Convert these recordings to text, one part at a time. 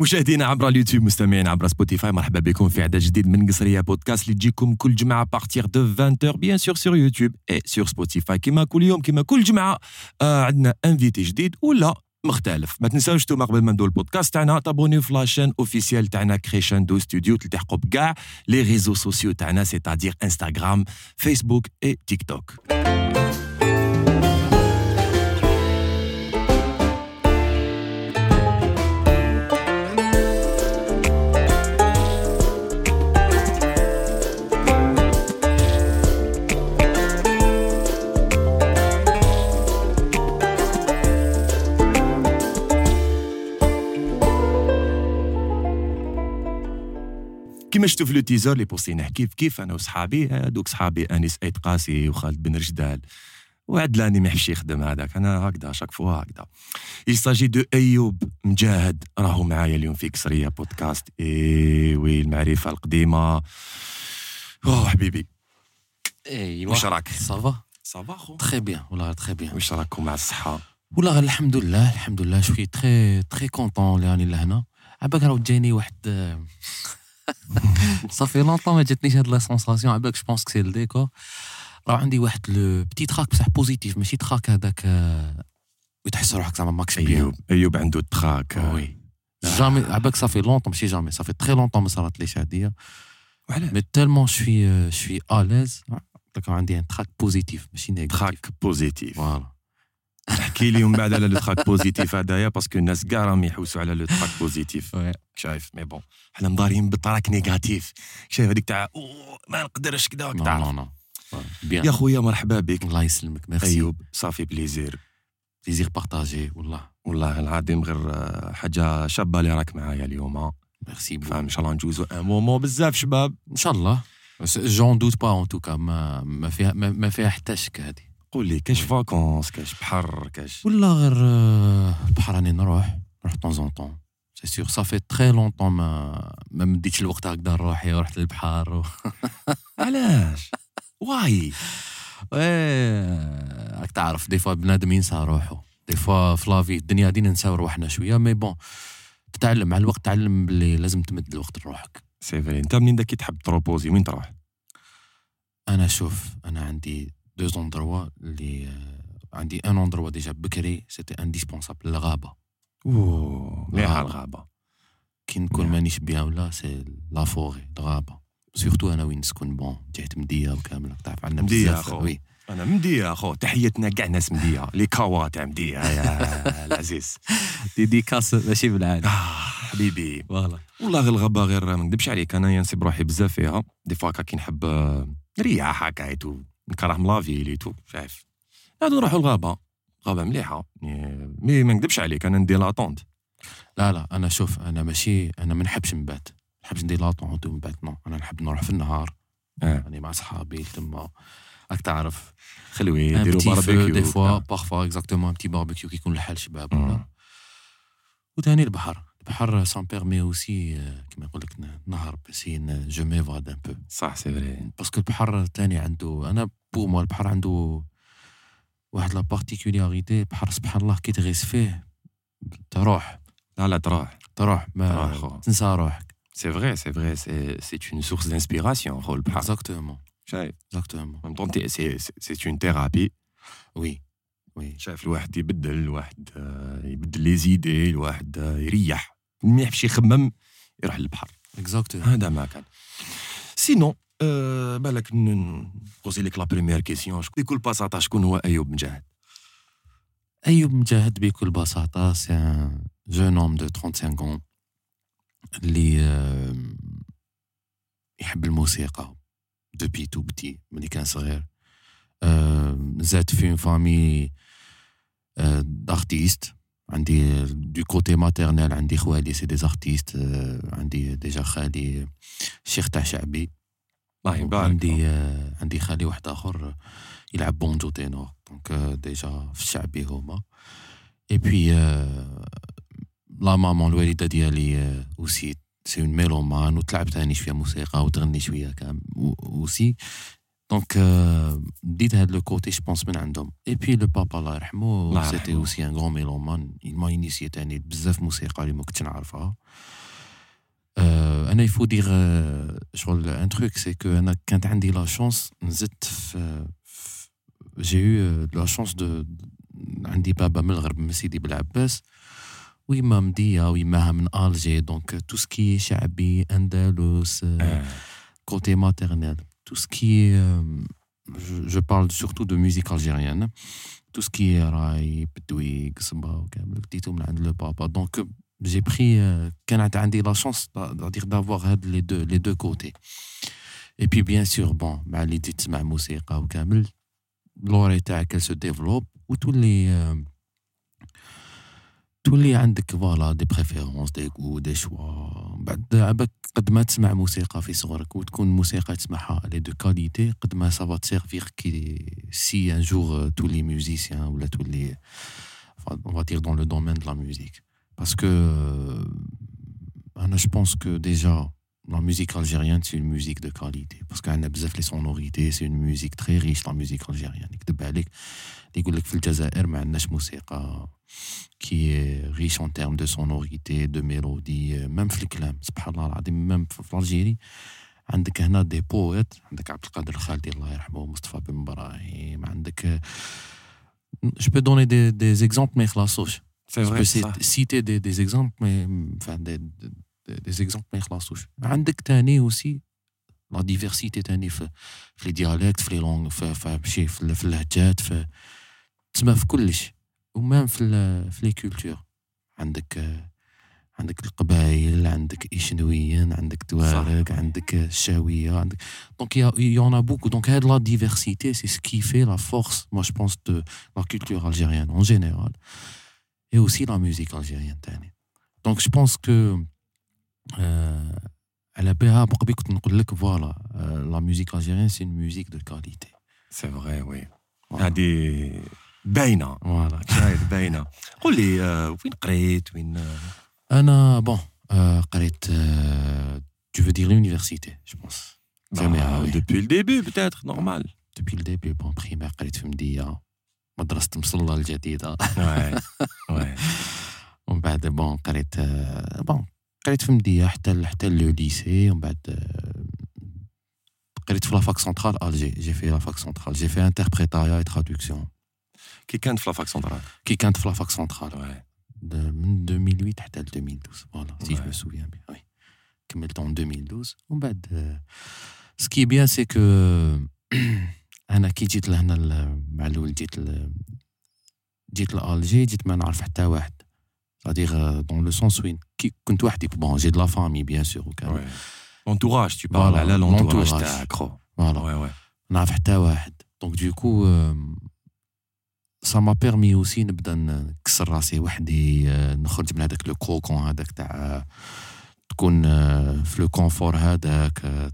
مشاهدينا عبر اليوتيوب مستمعين عبر سبوتيفاي مرحبا بكم في عدد جديد من قصرية بودكاست. اللي تجيكم كل جمعة à partir de 20 bien sûr sur YouTube et sur Spotify كيما كل يوم كيما كل جمعة آه عندنا invité جديد ولا مختلف. ما تنساوش توما قبل ما ندو البودكاست تاعنا تابونيو في la chaîne officielle تاعنا Crescendo Studio تلتحقوا بكاع les réseaux sociaux تاعنا c'est-à-dire Instagram Facebook et TikTok كيما شفتوا في le teaser اللي بوستيناه كيف كيف أنا وصحابي؟ هذوك صحابي أنيس ايت قاسي وخالد بن رجدال وعدلاني ما يحبش يخدم هذاك. أنا هكذا chaque fois هكذا. Il s'agit de ايوب مجاهد راهو معايا اليوم في قصرية بودكاست. Eh oui المعرفة القديمة. أوه حبيبي. ايوا واش راك؟ Ça va ça va خو؟ Très bien والله très bien واش راكم مع الصحة؟ والله غير الحمد لله الحمد لله. Je suis très très content اللي راني لهنا. عباك راه جاني واحد ça fait longtemps ما جاتنيش هاد la sensation عباك je pense que c'est le décor راه عندي واحد le petit trac بصح positif ماشي trac هذاك وتحس روحك زعما ماكش ايوب ايوب عنده trac oui jamais عباك ça fait longtemps ماشي jamais ça fait très longtemps ما صارت ليش هاديه وعلاش mais tellement je suis je suis à l'aise عندي un trac positif ماشي négatif trac positif voilà احكي لي من بعد على le trac positif هذايا parce que الناس كاع راهم يحوسوا على le trac positif. شايف؟ mais bon حنا مضارين بال trac négatif. شايف؟ هذيك تاع ما نقدرش كذا تاع non non bien يا خويا مرحبا بك. الله يسلمك. ميرسي أيوب ça fait plaisir plaisir partagé والله والله العظيم غير آه، حاجة شابة اللي راك معايا اليوم merci bon ان شاء الله ندوزو un moment بزاف شباب. إن شاء الله. J'en doute pas en tout cas ما ما فيها ما, ما فيها حتى شك هذه. قول لي كاش vacances كاش بحر كاش ولا غير آه، البحر راني نروح نروح temps en temps c'est sûr ça fait très longtemps ما ما مديتش الوقت هكذا لروحي ورحت للبحر و... علاش؟ واي وي راك تعرف des fois بنادم ينسى روحو. des fois في la vie الدنيا هادي ننساو روحنا شوية mais bon تتعلم مع الوقت تعلم باللي لازم تمد الوقت لروحك. C'est vrai انت منين داك تحب ت reposer؟ وين تروح؟ أنا شوف أنا عندي deux endroits اللي عندي ان endroit déjà بكري c'était indispensable الغابه اوه مليحه. الغابه كي نكون. مانيش bien ولا c'est la forêt الغابه surtout أنا وين نسكن bon جهه مديه وكامل راك تعرف عندنا مدية بزاف أخو. Oui أنا مديه اخو تحياتنا كاع ناس مديه les coins تاع مديه يا العزيز dédicace ماشي بالعالم آه حبيبي والله غير الغابة غير ما نكذبش عليك أنا نصيب روحي بزاف فيها des fois كي نحب نريح هكا et tout نكره من la ville et tout شايف؟ هادو نروحو الغابة غابة مليحة يعني mais ما نكذبش عليك أنا ندير la tente لا لا أنا شوف أنا ماشي أنا ما نحبش نبات ما نحبش ندير la tente من بعد non أنا نحب نروح في النهار. آه. يعني مع صحابي تما. راك تعرف. خلوي نديروا petit feu barbecue des fois آه. Parfois exactement un petit barbecue كي يكون الحال شباب. ولا وثاني البحر. البحر سان بيرمي اوسي كيما يقول لك نهار بسي جو ميفاد ان بو صح سي فري باسكو البحر ثاني عنده انا بور موا البحر عنده واحد لا بارتيكولاريتي البحر سبحان الله كي تغيس فيه تروح لا لا تروح تروح ما تروح خو. تنسى روحك سي فري سي فري سي سي اون سورس دانسبيراسيون خو البحر اكزاكتومون شايف اكزاكتومون ان طون سي سي اون ثيرابي وي Oui. شايف الواحد يبدل الواحد آه، يبدل les idées الواحد آه، يريح. ما يحبش يخمم يروح للبحر. Exactement هذا ما كان. Sinon آه بالك ن poser لك la première question بكل بساطه شكون هو أيوب مجاهد؟ أيوب مجاهد بكل بساطه c'est un jeune homme de 35 ans اللي آه، يحب الموسيقى depuis tout petit ملي كان صغير. زاد في famille d'artistes عندي de côté maternel عندي خوالي c'est des artistes عندي déjà خالي شيخ تاع شعبي الله يبارك عندي آه، عندي خالي واحد آخر يلعب banjo ténor donc déjà في الشعبي هما et puis la maman الوالده ديالي aussi c'est une mélomane وتلعب ثاني شوية موسيقى وتغني شوية comme aussi Donc, dit le côté, je pense, من Et puis le papa, الله يرحمو, c'était aussi un grand mélomane. Il m'a initié à بزاف موسيقى اللي ما كنتش نعرفها. أنا faut dire شغل un truc c'est que أنا كانت عندي la chance نزدت في j'ai eu la chance de عندي بابا من الغرب من سيدي بالعباس ويما مدية ويماها من الجي دونك تو سكي شعبي اندلس كوتي ماتيرنيل tout ce qui est. Euh, je, parle surtout de musique algérienne. Tout ce qui est raï, ptoui, ksba, le papa. Donc, euh, j'ai pris euh, Canada la chance d'avoir les deux, les deux côtés. Et puis, bien sûr, bon, l'idée de ma musique, l'oreille, qu'elle se développe, ou tous les. تولي عندك فوالا دي بريفيرونس دي غو دي شوا بعد عباك قد ما تسمع موسيقى في صغرك وتكون موسيقى تسمعها لي دو كاليتي قد ما سافا تسيرفير كي سي ان جور تولي ميوزيسيان ولا تولي on va dire dans le domaine de la musique parce que انا je pense que déjà la musique algérienne c'est une musique de qualité parce qu'elle a بزاف les sonorités c'est une musique très riche la musique algérienne يكتب عليك اللي يقول لك في الجزائر ما عندناش موسيقى qui est riche en termes de sonorité, de mélodie, même في الكلام سبحان الله العظيم même في الجيري عندك هنا دي بويت عندك عبد القادر الخالدي الله يرحمه مصطفى بن ابراهيم عندك je peux donner des, des exemples mais يخلصوش C'est vrai, je peux citer des, des exemples mais enfin des, des, des exemples ما يخلصوش عندك تاني aussi لا ديفيرسيتي تاني في في لي ديالكت في لي لونغ في في, في, في اللهجات في تسمى في كلش ومام في في لي كولتور عندك عندك القبائل عندك إشنويين عندك توارق عندك الشاوية عندك دونك يون ا بوكو دونك هاد لا ديفيرسيتي سي سكي في لا فورس موا جو بونس دو لا كولتور الجيريان اون جينيرال اي اوسي لا ميوزيك الجيريان تاني دونك جو بونس كو على بها بقبي كنت نقول لك فوالا لا ميوزيك الجيريان سي اون ميوزيك دو كاليتي سي فري وي هادي باينه فوالا شايف باينه قول لي آه وين قريت وين آه انا بون آه قريت tu veux dire l'université je pense bah, depuis le début peut-être normal depuis le début bon primaire قريت في مدية مدرسة مصلى الجديدة وي ومن بعد بون قريت بون قريت في مدية حتى حتى لو ليسي ومن بعد قريت في la fac centrale Alger j'ai fait la fac centrale j'ai fait interprétariat et traduction كي كانت في la fac centrale كي كانت في la fac centrale من 2008 حتى ل 2012 voilà si je souviens bien oui كملت en 2012 ومن بعد ce qui est bien c'est que أنا كي جيت لهنا مع الأول جيت جيت لالجي جيت ما نعرف حتى واحد. c'est-à-dire dans le sens وين كي كنت وحدي بون جي دو لا فامي بيان سور وكان l'entourage tu parles على l'entourage تاعك فوالا نعرف حتى واحد دونك دوكو سا ما بيرمي اوسي نبدا نكسر راسي وحدي نخرج من هذاك لو كوكون هذاك تاع تكون في لو كونفور هذاك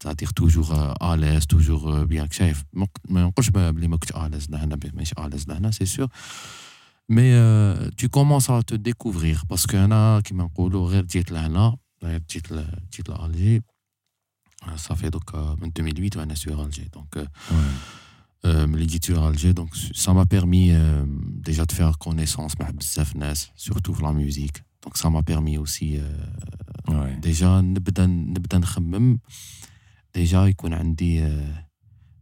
تادير توجور اليز توجور بيان شايف ما نقولش بلي ما كنتش اليز لهنا ماشي اليز لهنا سي سور mais euh, tu commences à te découvrir parce qu'on a, qui oh, l'Algérie, euh, ça fait donc euh, 2008 on est sur Alger. Donc, euh, ouais. Euh, Alger, donc ça m'a permis déjà de faire connaissance bah, avec surtout la musique. Donc ça m'a permis aussi déjà ouais. déjà déjà il y a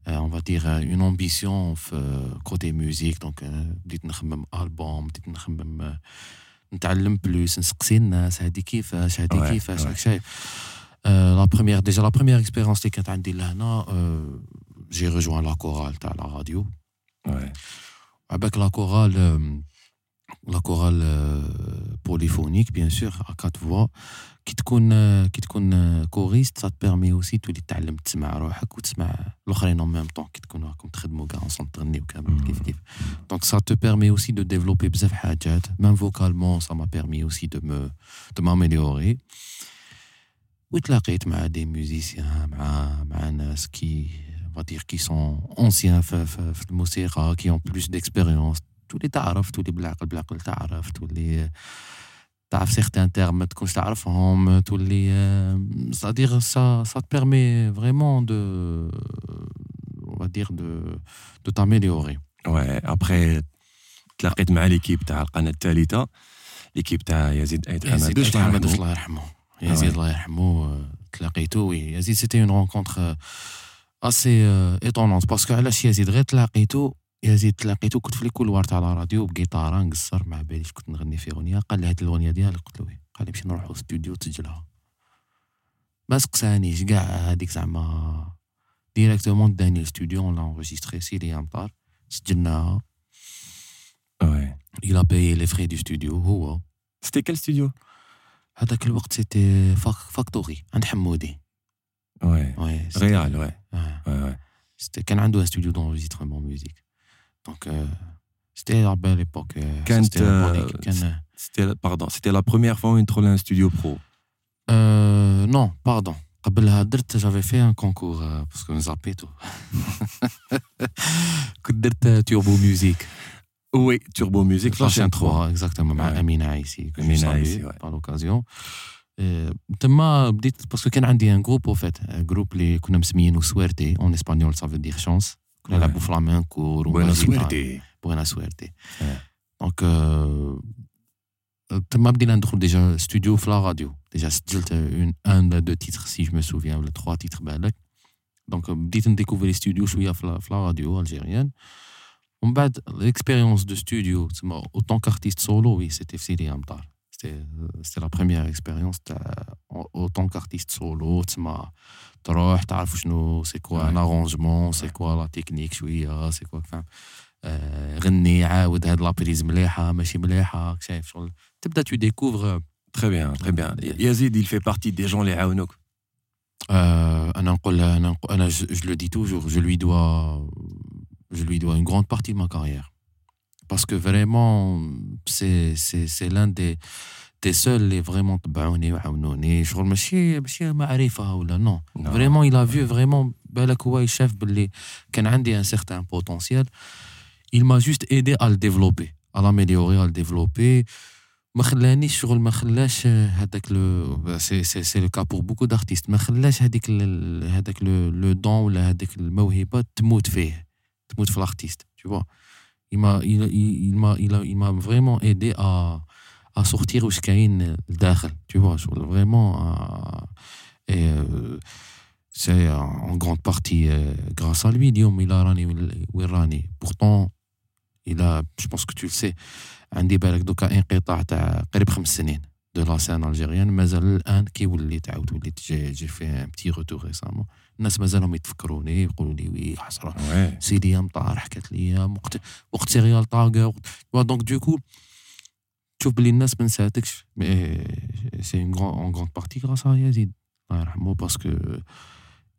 on va dire une ambition côté musique donc بديت نخمم البوم بديت نخمم نتعلم بلوس نسقسي الناس هذه كيفاش هذه كيفاش شايف لا بروميير ديجا لا بروميير اكسبيريونس اللي كانت عندي لهنا j'ai rejoint la chorale à la radio. Ouais. Avec la chorale, euh, la chorale euh, polyphonique, bien sûr, à quatre voix, qui تكون كي تكون choriste, ça te permet aussi تولي تتعلم تسمع روحك وتسمع الاخرين en même temps كي تكونوا راكم تخدموا كاع ensemble تغنيو كامل كيف كيف. Donc ça te permet aussi de développer بزاف حاجات, même vocalement, ça m'a permis aussi de me de m'améliorer. وتلاقيت مع دي ميوزيسيان مع مع ناس كي va dire qui sont anciens في الموسيقى qui ont plus d'expérience تولي تعرف تولي بالعقل بالعقل تعرف تولي تعرف certains termes ما تكونش تعرفهم تولي c'est-à-dire ça ça te permet vraiment de on va dire, de, de t'améliorer. Ouais, après, تلاقيت مع ليكيب تاع القناه الثالثه ليكيب تاع يزيد ايد يزيد حمادوش حمد الله الله يرحمه يزيد الله يرحمه تلاقيتو وي يزيد سيتي اون رونكونتر اسي ايتونونت باسكو علاش يزيد غير تلاقيتو يزيد تلاقيتو كنت في les couloirs تاع la radio بقيطاره نقصر ما باليش كنت نغني في أغنية قال لي هاد الأغنية ديالك قلت له oui قال لي نمشي نروحو ستوديو تسجلها ما سقسانيش كاع هذيك زعما ديريكتومون داني الاستوديو اون لانغوجيستري سيدي امطار سجلناها Ouais. il a payé les frais du studio هو C'était quel studio هذاك الوقت سيتي فاك فاكتوري عند حمودي. وي ouais. آه. ouais, ouais. C'était كان عنده studio d'enregistrement musique. Donc, euh, c'était la belle époque. euh, Quand, c'était la bonne euh, époque. كان- C'était, la- pardon, c'était la première fois où on trouvait un studio pro. Euh, non, pardon. قبلها درت j'avais fait un concours euh, parce que زابيتو كنت درت توربو ميوزيك Oui, Turbo Music, la chaîne 3 3. exactement مع Ouais. امينه عيسي que je Amina salue Aissi, ouais. par l'occasion Euh, تما بديت باسكو كان عندي ان جروب وفات جروب اللي كنا مسميينه سويرتي اون اسبانيول سا فو دير شانس كنا Ouais. نلعبوا فلامينكو Buena رومبا suerte. بوينا سويرتي Ouais. دونك تما بدينا ندخل ديجا ستوديو في لا راديو ديجا سجلت اون ان لا دو تيتر سي جو مو سوفيان ولا تخوا تيتر بالك دونك بديت نديكوفري ستوديو شويه في لا- في لا راديو الجيريان ومن بعد ليكسبيريونس دو ستوديو تما اوتون كارتيست سولو وي سيتي في سيدي امطار سيتي سيتي لا بروميير اكسبيريونس تاع اوتون كارتيست سولو تما تروح تعرف شنو سي كوا ان Ouais. ارونجمون سي كوا لا تكنيك شويه سي كوا فاهم آه، غني عاود هاد لابريز مليحه ماشي مليحه راك شايف شغل تبدا تو ديكوفر Très bien, très bien. Yazid, il fait partie des gens les Aounok. آه، انا نقول انا نقول انا جو لو دي توجور جو لوي دوا je lui dois une grande partie de ma carrière parce que vraiment c'est c'est c'est l'un des des seuls اللي vraiment تبعوني وعاونوني شغل ماشي ماشي معرفه ولا نو Non. Vraiment, il a vu vraiment بالك هو يشاف باللي كان عندي un certain potentiel. Il m'a juste aidé à le développer, à l'améliorer, à le développer. ما خلانيش شغل ما خلاش هذاك لو سي سي سي لو كا بور بوكو دارتيست ما خلاش هذيك ال- هذاك لو لو دون ولا هذيك الموهبه تموت فيه تموت في الارتيست tu vois il m'a il, il, il m'a il, a- il m'a vraiment aidé à à sortir واش كاين لداخل tu vois شغل vraiment à- et euh, c'est en grande partie euh, grâce à lui اليوم il a راني وين راني pourtant il a je pense que tu le sais عندي بالك دوكا انقطاع تاع قريب خمس سنين دو لا سين الجيريان مازال الان كيولي تعاود وليت جي جي في ان بتي روتور ريسامون الناس مازالهم يتفكروني يقولوا لي وي حسره Ouais. سيدي امطار حكت لي وقت وقت سيريال طاقه دونك دوكو تشوف بلي الناس ما نساتكش مي سي اون اون غراند بارتي غراس ا يزيد الله يرحمه باسكو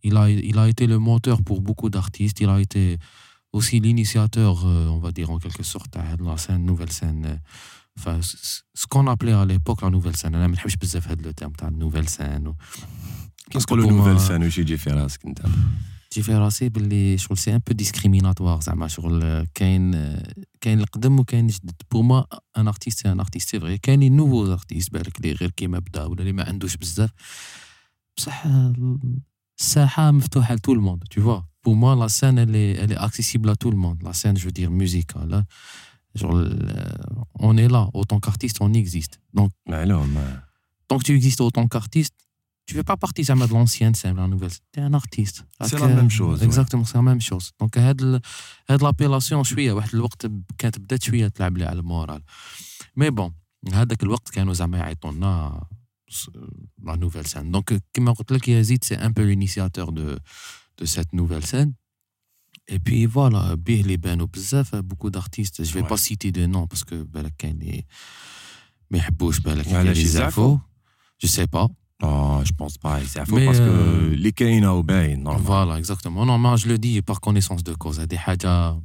il a, il a été le moteur pour beaucoup d'artistes. Il a été aussi l'initiateur, euh, on va dire en quelque sorte, de la scène, nouvelle scène. euh, Enfin, c- ce qu'on appelait à l'époque la nouvelle scène. أنا ما نحبش بزاف هذا le terme تاع nouvelle scène. كيسكو لو نوفيل سان واش يجي في راسك انت يجي في راسي باللي شغل c'est un peu discriminatoire زعما شغل كاين كاين القدم وكاين الجدد pour moi un artiste un artiste c'est vrai كاين les nouveaux artistes بالك اللي غير كيما بدا ولا اللي ما عندوش بزاف بصح الساحة مفتوحة ل tout le monde toutefois pour moi la scène elle est elle est accessible ل tout le monde la scène je veux dire musicale شغل on est là autant qu'artiste on existe donc معلوم donc tu existes autant qu'artiste tu existes autant qu'artiste, tu fais pas partie jamais de l'ancienne scène, la nouvelle. Tu es un artiste. C'est Donc, la euh, même chose, ouais. Exactement, c'est la même chose. Donc, هاد ال- هاد l'apellation شوية واحد الوقت ب- كانت بدات شوية تلعب لي على المورال. مي بون هذاك الوقت كانوا زعما يعيطوا لنا لا نوفيل سين. دونك كما قلت لك يزيد سي ان بو l'initiateur de de cette nouvelle scène. Et puis voilà, بيه اللي بانوا بزاف beaucoup d'artistes. Je vais Ouais. pas citer des noms parce que بالك كاين اللي ما يحبوش بالك علاش يدير يزعفوا؟ infos. Je sais pas. Non, je pense pas. C'est faux Mais, parce que euh, les Kaina au bain, normal. Voilà, exactement. Non, moi, je le dis par connaissance de cause. هذه حاجة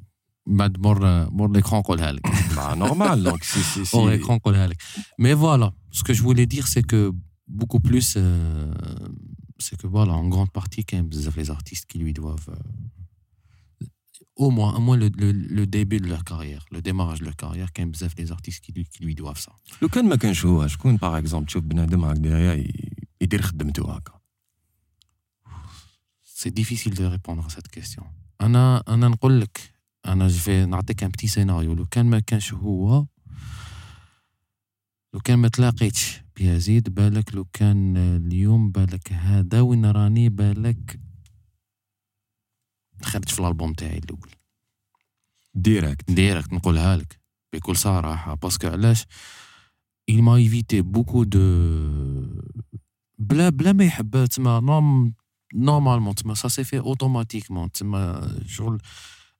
بعد مر مر l'écran نقولها لك. Bah, normal. Donc, c'est. c'est- Hors c'est- l'écran نقولها لك. Mais voilà, ce que je voulais dire, c'est que beaucoup plus, euh, c'est que voilà, en grande partie, quand même, بزاف les artistes qui lui doivent euh, au moins, au moins le, le, le début de leur carrière, le démarrage de leur carrière, quand même, بزاف les artistes qui lui, qui lui doivent ça. لو كان ما كانش هو شكون باغ اكزومبل تشوف بنادم هكذايا ي- يدير خدمته هكا difficile de répondre à cette question. أنا أنا نقول لك أنا je vais نعطيك un petit scénario لو كان ما كانش هو لو كان ما تلاقيتش. بيزيد بالك لو كان اليوم بالك هذا. وين راني؟ بالك خرجت في الألبوم تاعي الأول. directe. directe نقولها لك. بكل صراحة. parce que علاش؟ Il m'a évité beaucoup de بلا بلا ما يحب تما norm- normalement تما ça se fait automatiquement تما شغل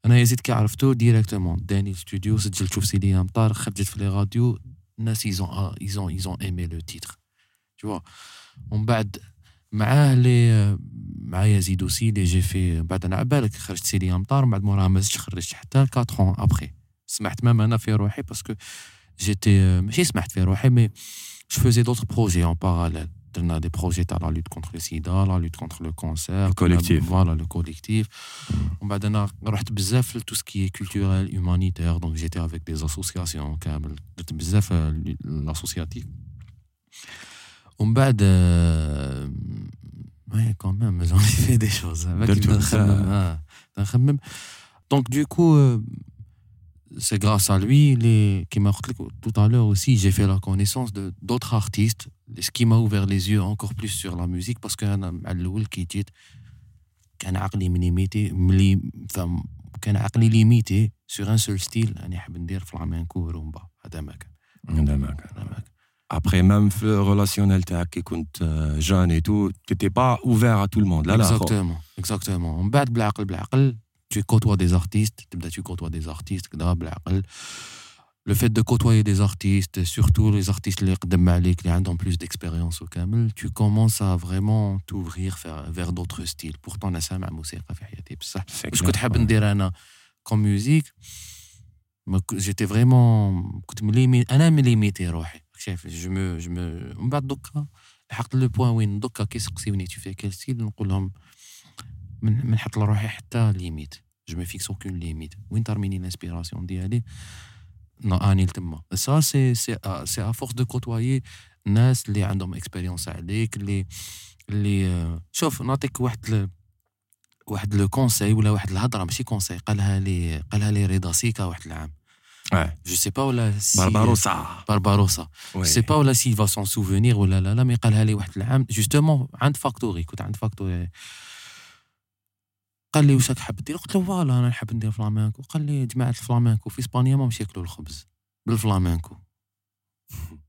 أنا يزيد كي عرفتو directement داني الاستوديو سجلت شوف سيدي امطار خرجت في les radios الناس ils ont ils ont ils ont aimé le titre tout ومن بعد معاه لي مع يزيد aussi اللي j'ai fait بعد أنا عبالك خرجت سيدي امطار من بعد موراها ما زدتش خرجت حتى 4 ans après سمعت même أنا في روحي parce que جيتي ماشي سمعت في روحي مي جو فوزي دوطر بروجي اون باراليل on a des projets dans la lutte contre le sida, la lutte contre le cancer. Le collectif. Voilà, le collectif. Mm. On va donner tout ce qui est culturel, humanitaire. Donc j'étais avec des associations, euh, l'associatif. On va Oui, quand même, j'en ai fait des choses. Donc du coup, euh, c'est grâce à lui, les... tout à l'heure aussi, j'ai fait la connaissance d'autres artistes ce qui m'a ouvert les yeux encore plus sur la musique parce que انا مع الاول كي جيت كان عقلي مليميتي ملي فهم كان عقلي ليميتي سور ان سول ستيل راني حاب ندير فلامينكو ورومبا هذا ما كان هذا ما كان هذا ما كان Après, même في relationnel تاعك كي كنت آه، jeune et tout, t'étais pas ouvert à tout le monde. لا لا خو. اكزاكتومون اكزاكتومون ومن بعد بالعقل بالعقل tu côtoies des artistes تبدا tu côtoies des artistes كذا بالعقل le fait de côtoyer des artistes, surtout les artistes de Malik, qui ont plus d'expérience au Kamel, tu commences à vraiment t'ouvrir vers d'autres styles. Pourtant, Nassam a moussé la fiaté. Parce que tu as un comme musique, j'étais vraiment. Un ami limité, Rohé. Chef, je me. Je me bats d'oka. Hein, le point où il y a qu'est-ce que c'est que tu fais quel style? Donc, on me. Je me fixe aucune limite. Où est-ce que tu as l'inspiration d'y aller اني لتما ça c'est c'est c'est à force de côtoyer الناس اللي عندهم expérience عليك اللي اللي آه، شوف نعطيك واحد ل- واحد le conseil ولا واحد الهضرة ماشي conseil قالها لي قالها لي رضا سيكا واحد العام Ouais. je sais pas ولا s'il Barbarossa. بارباروسا Ouais. sais pas ولا s'il va s'en souvenir ولا لا لا mais قالها لي واحد العام justement عند فاكتوري كنت عند فاكتوري قال لي واش راك حاب دير قلت له voilà أنا نحب ندير فلامينكو. قال لي جماعة الفلامينكو في إسبانيا ما ياكلوا الخبز. بالفلامينكو.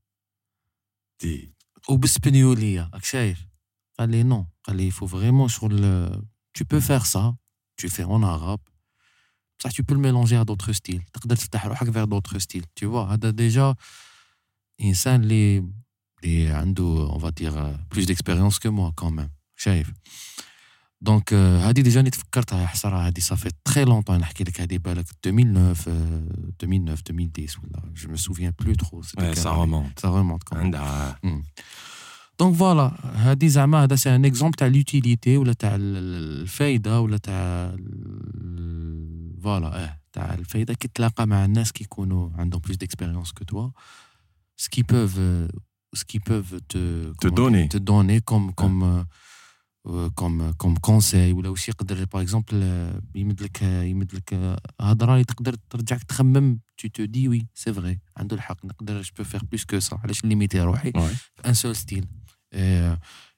Dis. وبالسبنيوليه راك شايف؟ قال لي non قال لي faut vraiment شغل tu peux faire ça. Tu fais en arabe. بصح peux le mélanger à d'autres styles. تقدر تفتح روحك vers d'autres styles. Tu vois هذا déjà إنسان اللي اللي عنده va dire plus d'expérience que moi quand même. شايف؟ دونك هذه ديجا اللي تفكرتها حسرة هذه صافي تري لونطون نحكي لك هذه بالك 2009 آه، 2009 2010 ولا je me souviens plus trop c'était Ouais, quelle ça année. remonte. ça remonte quand même عندها دونك فوالا هادي زعما هذا سي ان اكزومبل تاع لوتيليتي ولا تاع ال- ال- الفايده ولا تاع ال- فوالا اه تاع الفايده كي تلاقى مع الناس كي يكونوا عندهم بلوس ديكسبيريونس كو توا سكي بوف سكي بوف te Te donner. te donner comme comme euh, euh, comme comme conseil ولا واش يقدر par exemple يمد لك يمد لك هضره اللي تقدر ترجعك تخمم. Tu te dis oui c'est vrai عنده الحق. نقدر je peux faire plus que ça. علاش limiter روحي seul style. Et euh,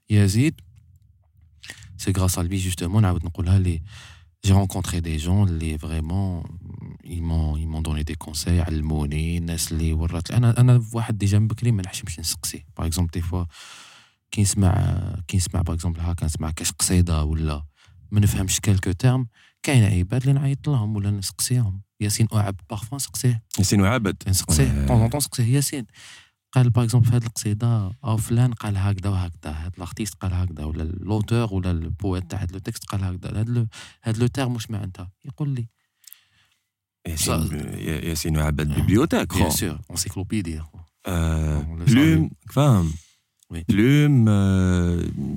Yazid, c'est grâce à lui justement, نعاود نقولها لي j'ai rencontré des gens اللي vraiment ils m'ont ils m'ont donné des conseils. علموني الناس اللي ورات أنا أنا واحد déjà من بكري ما نحشمش نسقسي. par exemple des fois كي نسمع كي نسمع par exemple هاكا نسمع كاش قصيدة ولا ما نفهمش quelques termes كاين عباد اللي نعيط لهم ولا نسقسيهم. ياسين وعبد parfois نسقسيه. ياسين وعبد نسقسيه. طون طون نسقسيه. ياسين. قال par exemple في هذه القصيدة أو فلان قال هكذا وهكذا. هذا ال artiste قال هكذا ولا l'auteur ولا ال poète تاع هذا le texte قال هكذا. هذا le هذا le terme واش معناتها يقول لي. ياسين ياسين وعبد bibliothèque bien sûr encyclopédie آه، On le بلوم فاهم Oui.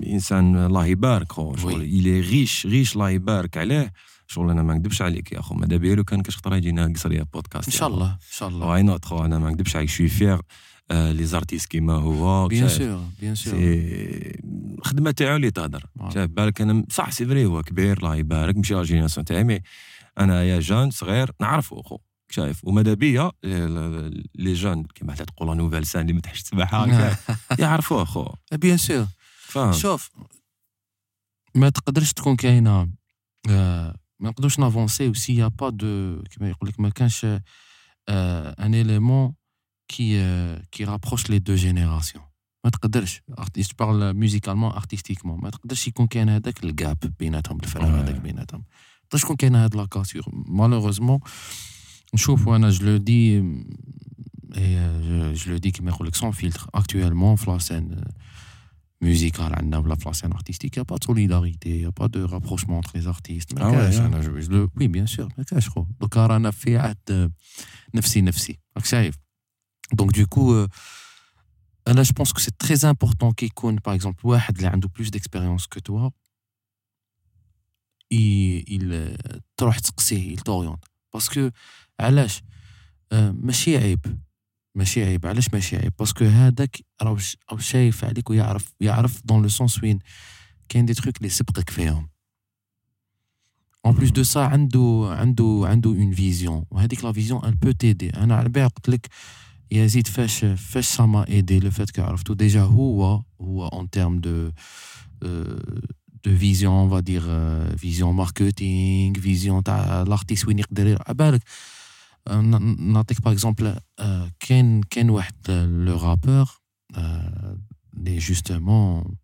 انسان الله يبارك خو شغل. الي ريش ريش الله يبارك عليه شغل أنا ما نكذبش عليك يا خو ماذا بيا لو كان كاش خطره يجينا قصريه بودكاست ان شاء الله ان شاء الله واي نوت خو أنا ما نكذبش عليك شوي فيغ لي زارتيست كيما هو بيان؟ سور بيان سور الخدمه تاعو اللي تهدر. شايف بالك أنا صح سي فري هو كبير الله يبارك ماشي لا جينيراسيون تاعي مي أنا يا جون صغير نعرفو خو شايف. وماذا بيا؟ les jeunes كيما تقول nouvelle scène اللي ما تحش تسبحها هكا، يعرفوه خو bien sûr شوف ما تقدرش تكون كاينة. آه، ما نقدروش ن avancer و s'y a pas de كيما يقول لك ما كانش un élément qui آه، qui rapproche les deux générations ما تقدرش. artiste parle musicalement artistiquement ما تقدرش يكون كاين هذاك ال gap بيناتهم Ouais. هذاك بيناتهم. ما تقدرش تكون كاين هاد la cassure malheureusement نشوف وانا جو لو دي et je le dis كيما يقول لك سون فيلتر اكtuellement في لا سين musicale عندنا ولا في لا سين artistique y a pas de solidarité y a pas de rapprochement entre les artistes ما Ah ouais, كاش hein. انا جو- je le- oui bien sûr ما كاش خو دوكا رانا في عهد نفسي نفسي راك شايف دونك دو كو انا جو بونس كو سي تري امبورطون كي يكون باغ اكزومبل واحد اللي عنده بلوس ديكسبيريونس كو توا il تروح تسقسيه il t'oriente باسكو علاش؟ آه، ماشي عيب. ماشي عيب. علاش ماشي عيب؟ parce que هذاك راه شايف عليك ويعرف يعرف dans le sens وين. كاين des trucs اللي سبقك فيهم. en plus de ça عنده عنده عنده une vision وهذيك la vision elle peut t'aider أنا على بالي قلت لك يزيد فاش فاش ça m'a aidé le fait que عرفتو déjà هو هو en termes de دو فيزيون اون va dire فيزيون ماركتينغ فيزيون تاع لارتيست وين يقدر يروح على بالك آه، ن- نعطيك باغ اكزومبل كاين كاين واحد لو رابور اللي جوستومون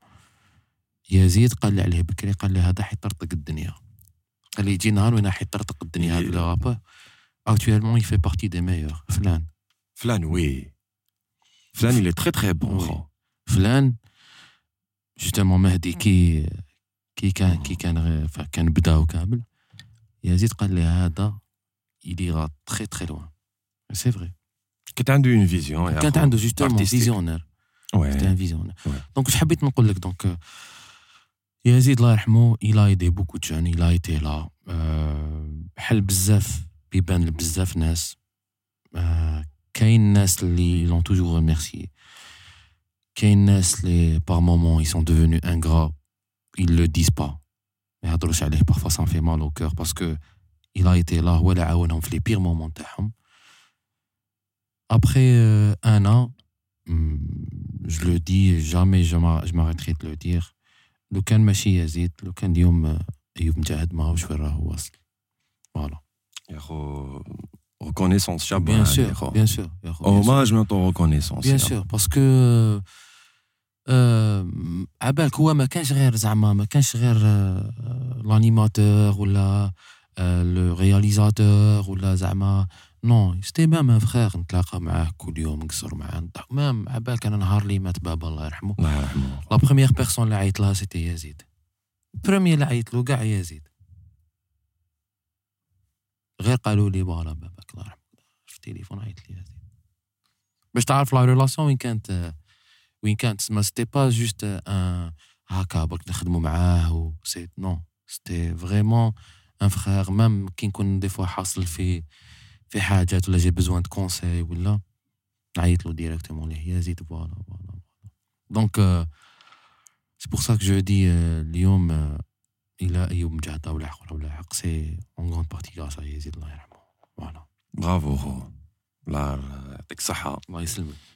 يزيد قال لي عليه بكري قال لي هذا حيطرطق الدنيا قال لي يجي نهار وين حيطرطق الدنيا هذا لو رابور اكtuellement il fait partie des meilleurs فلان فلان وي فلان il est très très bon Oui. خو فلان جوستومون مهدي كي كي كان كي كان غير- ف- كان بدا كامل يزيد قال لي هذا il ira très très loin سي فري كانت عنده اون فيزيون يا كانت خو. عنده جوستومون artistique. فيزيونير Ouais. سيتي ان فيزيونير Ouais. دونك واش حبيت نقول لك دونك euh, يزيد الله يرحمه il a aidé beaucoup de jeunes il a été là euh, حل بزاف بيبان لبزاف ناس آه، كاين ناس اللي لون توجور ريميرسي كاين ناس اللي par moment ils sont devenus ingrats ils le disent pas ما يهضروش عليه parfois ça me fait mal au cœur parce que il a été là هو اللي عاونهم في les pires moments تاعهم après euh, un an hum, je le dis jamais je m'ar- je m'arrêterai de le dire لو كان ماشي يزيد لو كان اليوم آه، ايوب مجاهد ما هوش وين راهو واصل فوالا يا خو reconnaissance شابة بيان هذه سور يا خو بيان سور يا خو بيان سور. hommage maintenant reconnaissance بيان يا. سور باسكو آه، عبالك هو ما كانش غير زعما ما كانش غير آه، l'animateur ولا آه، le réalisateur ولا زعما. non c'était même un frère نتلاقى معاه كل يوم نقصر معاه نضحك. même عبالك أنا نهار اللي مات بابا الله يرحمه. الله يرحمه. la première personne اللي عيط لها c'était يزيد. première اللي عيط له كاع يزيد. غير قالوا لي voilà باباك الله يرحمه. في التليفون عيط لي يزيد. باش تعرف la relation وين كانت آه، وين كانت؟ mais c'était pas juste en هكا برك نخدموا معاه و c'est non c'était vraiment un frère même كي نكون des fois حاصل في في حاجات ولا جي besoin de conseils ولا نعيط له directement ليه؟ يزيد voilà voilà دونك سي بور سا كو جو دي اليوم آه، إلى ايوب مجاهد ولا حق ولا حق سي اون غون بارتي غاس يزيد الله يرحمه. فوالا برافو خو الله يعطيك الصحة الله يسلمك.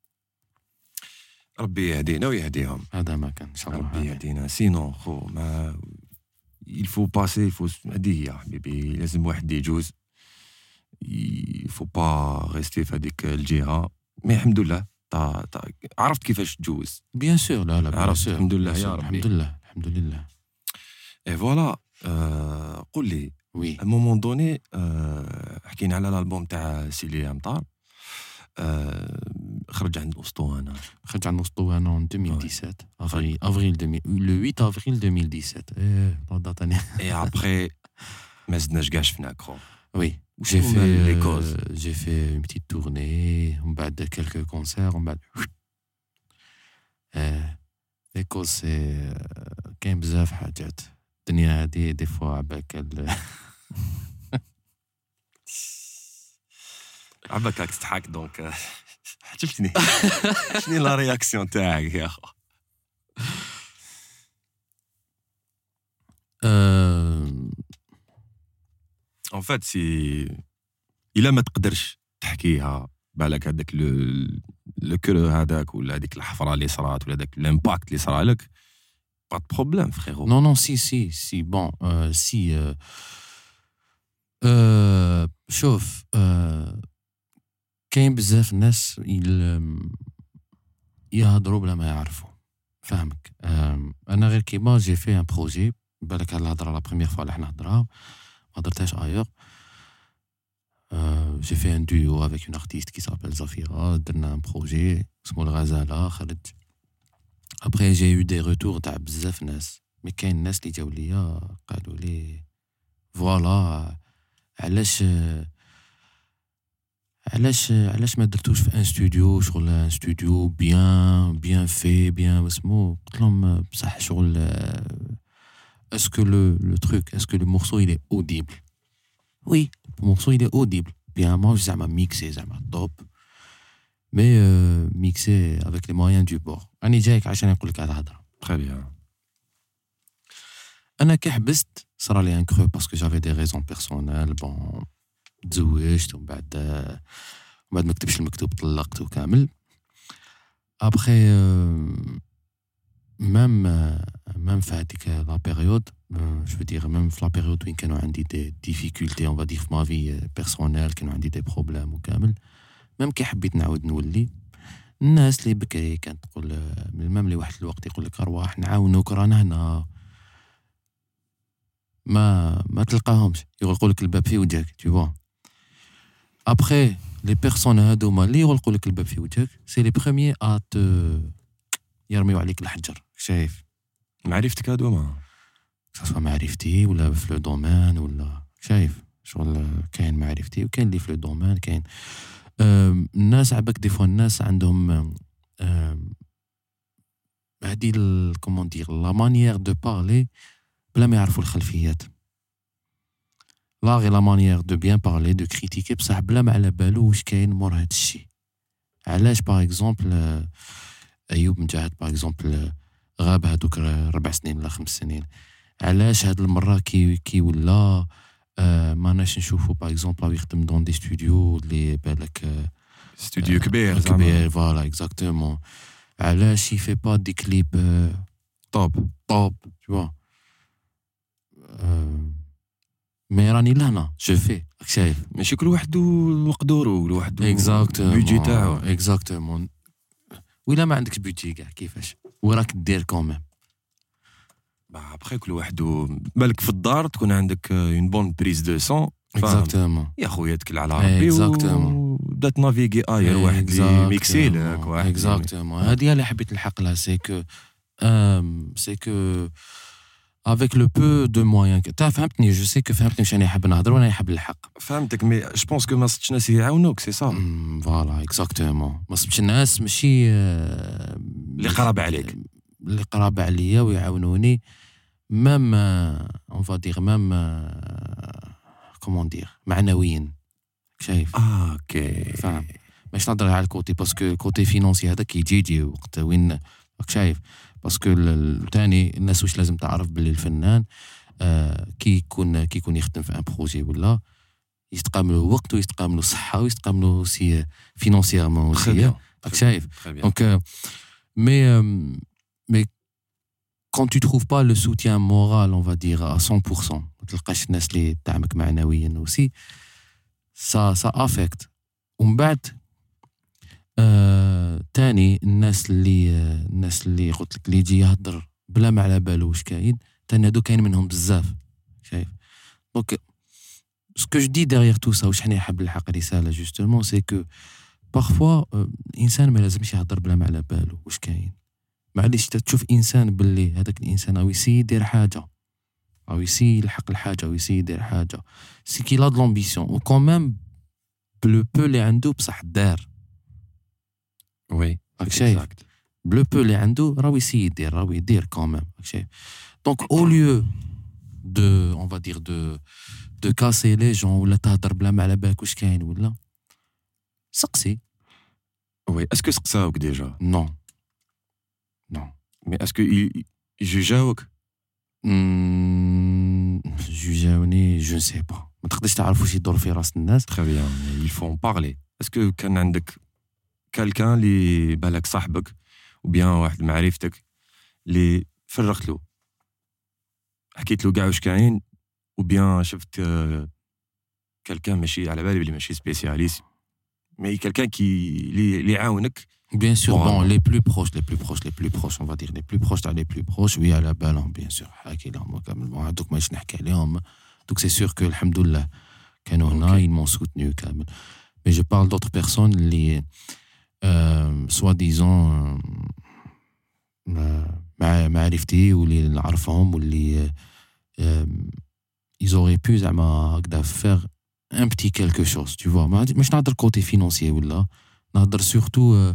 ربي يهدينا ويهديهم. هذا ما كان إن شاء الله. ربي. يهدينا. سينون خو mais passer il faut هذه هي حبيبي. لازم واحد يجوز. faut pas rester في هذيك الجهة. mais الحمد لله تا تا عرفت كيفاش تجوز. bien sûr لا لا bien عرفت، sûr الحمد لله يا ربي. الحمد لله الحمد لله et voilà آه قول لي oui moment donné حكينا على الالبوم تاع سيلي امطار خرج عند الاسطوانه خرج عن الاسطوانه en 2017 افريل افريل 2000 le 8 افريل 2017 ايه لا دات انا اي ابخي ما زدناش كاع شفنا كرو وي وش j'ai هما fait les causes euh, j'ai fait une petite tournée ومن بعد quelques concerts ومن بعد آه، les causes سي كاين بزاف حاجات الدنيا هادي دي فوا عباك عباك راك تضحك دونك عجبتني شنو لا رياكسيون تاعك يا اخو اون فات سي الا ما تقدرش تحكيها بالك هذاك لو لو كرو هذاك ولا هذيك الحفره اللي صرات ولا هذاك الامباكت اللي صرا لك با دو بروبليم فريرو si, si. Bon, euh, si. Euh, euh, شوف كاين بزاف ناس يل- يهضروا بلا ما يعرفوا. فاهمك أنا غير كيما جي في un projet بالك هاد الهضرة la première fois اللي حنا هضرها ما هضرتهاش ailleurs j'ai fait un duo avec une artiste qui s'appelle زافيرا درنا un projet اسمو الغزالة خرج. après j'ai eu des retours تاع بزاف ناس mais كاين ناس اللي جاو ليا قالوا لي فوالا علاش علاش علاش ما درتوش في ان ستوديو شغل ان ستوديو بيان بيان في بيان اسمو قلت لهم بصح شغل اسكو لو لو تروك اسكو لو مورسو il est audible وي المورسو il est audible بيان ماهوش زعما ميكسي زعما توب مي ميكسي افيك لي مويان دو بور راني جايك عشان نقول لك هاد الهضره تري بيان انا كي حبست صرا لي ان كرو باسكو جافي دي ريزون بيرسونيل بون تزوجت ومن بعد ومن بعد ما كتبش المكتوب طلقت وكامل après même même في هذيك la période je veux dire même في la période وين كانوا عندي des difficultés on va dire ma vie personnelle كانوا عندي des problèmes وكامل. même كي حبيت نعاود نولي الناس اللي بكري كانت تقول ميم لي واحد الوقت يقول لك أرواح نعاونوك رانا هنا. ما ما تلقاهمش. يغلقوا لك الباب في وجهك vois. ابخي لي بيرسون هادوما اللي يغلقوا لك الباب في وجهك سي لي بروميي ا ت يرميو عليك الحجر شايف معرفتك هادو ما سواء معرفتي ولا في لو دومين ولا شايف شغل كاين معرفتي وكاين اللي في لو دومين كاين الناس عباك دي فوا الناس عندهم هادي كومون دير لا مانيير دو بارلي بلا ما يعرفوا الخلفيات لا غير لا مانيير دو بيان بارلي دو كريتيكي بصح بلا ما على بالو واش كاين مور هاد الشيء علاش باغ اكزومبل ايوب مجاهد باغ اكزومبل غاب هادوك ربع سنين ولا خمس سنين علاش هاد المره كي كي ولا آه ماناش نشوفو باغ اكزومبل راه يخدم دون دي ستوديو اللي بالك آه ستوديو كبير كبير زعما فوالا اكزاكتومون علاش يفي با دي كليب آه طوب توب tu vois آه، مي راني لهنا. جو في راك شايف ماشي كل واحد وقدورو كل واحد اكزاكتومون البيجي تاعو. اكزاكتومون ولا ما عندكش بيجي كاع كيفاش؟ وراك دير كوميم ابخي كل واحد بالك في الدار تكون عندك une bonne prise de son exactement يا خويا تكل على ربي Exactement. وبدات نافيغي ailleurs واحد اللي ميكسي لك واحد. exactement هذه اللي حبيت نلحق لها c'est que c'est que avec le peu de moyens تا فهمتني je sais que فهمتني واش راني حاب نهضر وأنا حاب نلحق فهمتك mais je pense que ما صدتش ناس يعاونوك c'est مم، voilà exactement ما صبتش الناس ماشي اللي قراب عليك. اللي قراب عليا ويعاونوني مام اون فا دير مام كومون دير معنويا شايف آه، أوكي فاهم باش نهضر على الكوتي باسكو الكوتي فينونسي هذا كيجي يجي وقت وين راك شايف باسكو الثاني الناس واش لازم تعرف باللي الفنان آه كي يكون كي يكون يخدم في ان بروجي ولا يستقام له وقت ويستقام له صحة ويستقام له سي bien راك شايف mais, euh, mais quand tu trouves pas le soutien moral, on va dire, à 100%, ما تلقاش الناس اللي تدعمك معنويا aussi, ça, ça affecte. آه تاني الناس اللي آه الناس اللي قلت لك اللي يجي يهضر بلا ما على بالو واش كاين تاني هادو كاين منهم بزاف شايف؟ donc que je dis derrière tout ça واش حنا حاب نلحق رسالة justement c'est que parfois الإنسان ما لازمش يهضر بلا ما على بالو واش كاين. معليش تشوف إنسان باللي هذاك الإنسان أو يسي يدير حاجة أو يسي يلحق الحاجة أو يسي يدير حاجة c'est qu'il a de l'ambition و quand même ب le peu اللي عنده بصح دار. وي راك شايف بلو بو اللي عنده راهو يسي يدير راهو يدير كومام راك شايف دونك او ليو دو اون فا دير دو دو كاسي لي جون ولا تهضر بلا ما على بالك واش كاين ولا سقسي وي اسكو سقساوك ديجا نو نو مي اسكو يجوجاوك جوجاوني جو سي با ما تقدرش تعرف واش يدور في راس الناس تخي بيان il faut en parler اسكو كان عندك كالكان اللي بالك صاحبك وبيان واحد معرفتك اللي فرغت له حكيت له كاع واش كاين وبيان شفت كالكان ماشي على بالي بلي ماشي سبيسياليست مي كالكان كي اللي يعاونك Bien sûr, Bon, bon, euh, les plus proches, les plus proches, les plus proches, on va dire les plus proches, t'as les plus proches, oui, à la balle, hein, bien sûr. حكي لهم كامل دوك ماشي نحكي عليهم دوك سي سور كو الحمد لله كانوا هنا Ok. ils m'ont soutenu كامل mais je parle d'autres personnes اللي euh, soi-disant euh, مع معرفتي واللي نعرفهم واللي euh, ils pu زعما هكذا faire un petit quelque chose tu vois مش نهضر كوتي فينانسيي ولا نهضر euh,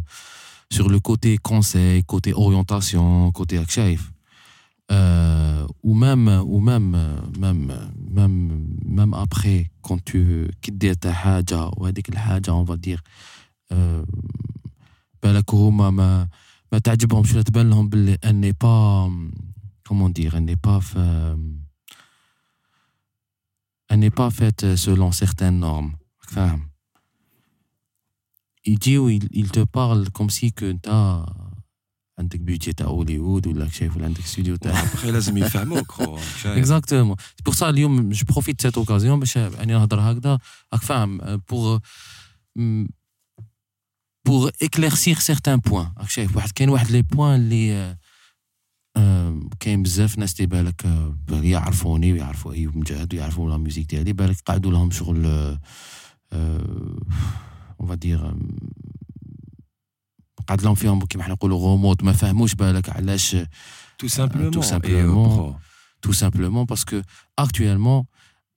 sur le côté conseil, côté orientation, côté شايف euh, ou même ou même même même même après quand tu كي دير تا حاجة وهذيك الحاجة on va dire euh, بالك هما ما ما تعجبهمش ولا تبان لهم باللي elle n'est pas comment dire elle n'est pas elle n'est pas faite certaines normes. راك فاهم يجيو il te parle comme si que انت عندك بيجي تاع هوليوود ولا شايف ولا عندك استوديو تاع ابخي لازم يفهموك Exactement c'est pour ça اليوم je profite cette occasion باش يعني نهضر هكذا راك فاهم pour pour éclaircir certains points راك شايف واحد كاين واحد les points اللي كاين بزاف ناس اللي بالك يعرفوني ويعرفوا ايوب مجاهد ويعرفوا la musique ديالي بالك قعدوا لهم شغل on va dire قعد لهم فيهم كيما حنا نقولوا غوموض ما فهموش بالك علاش تو سامبلومون simplement. tout simplement. parce que actuellement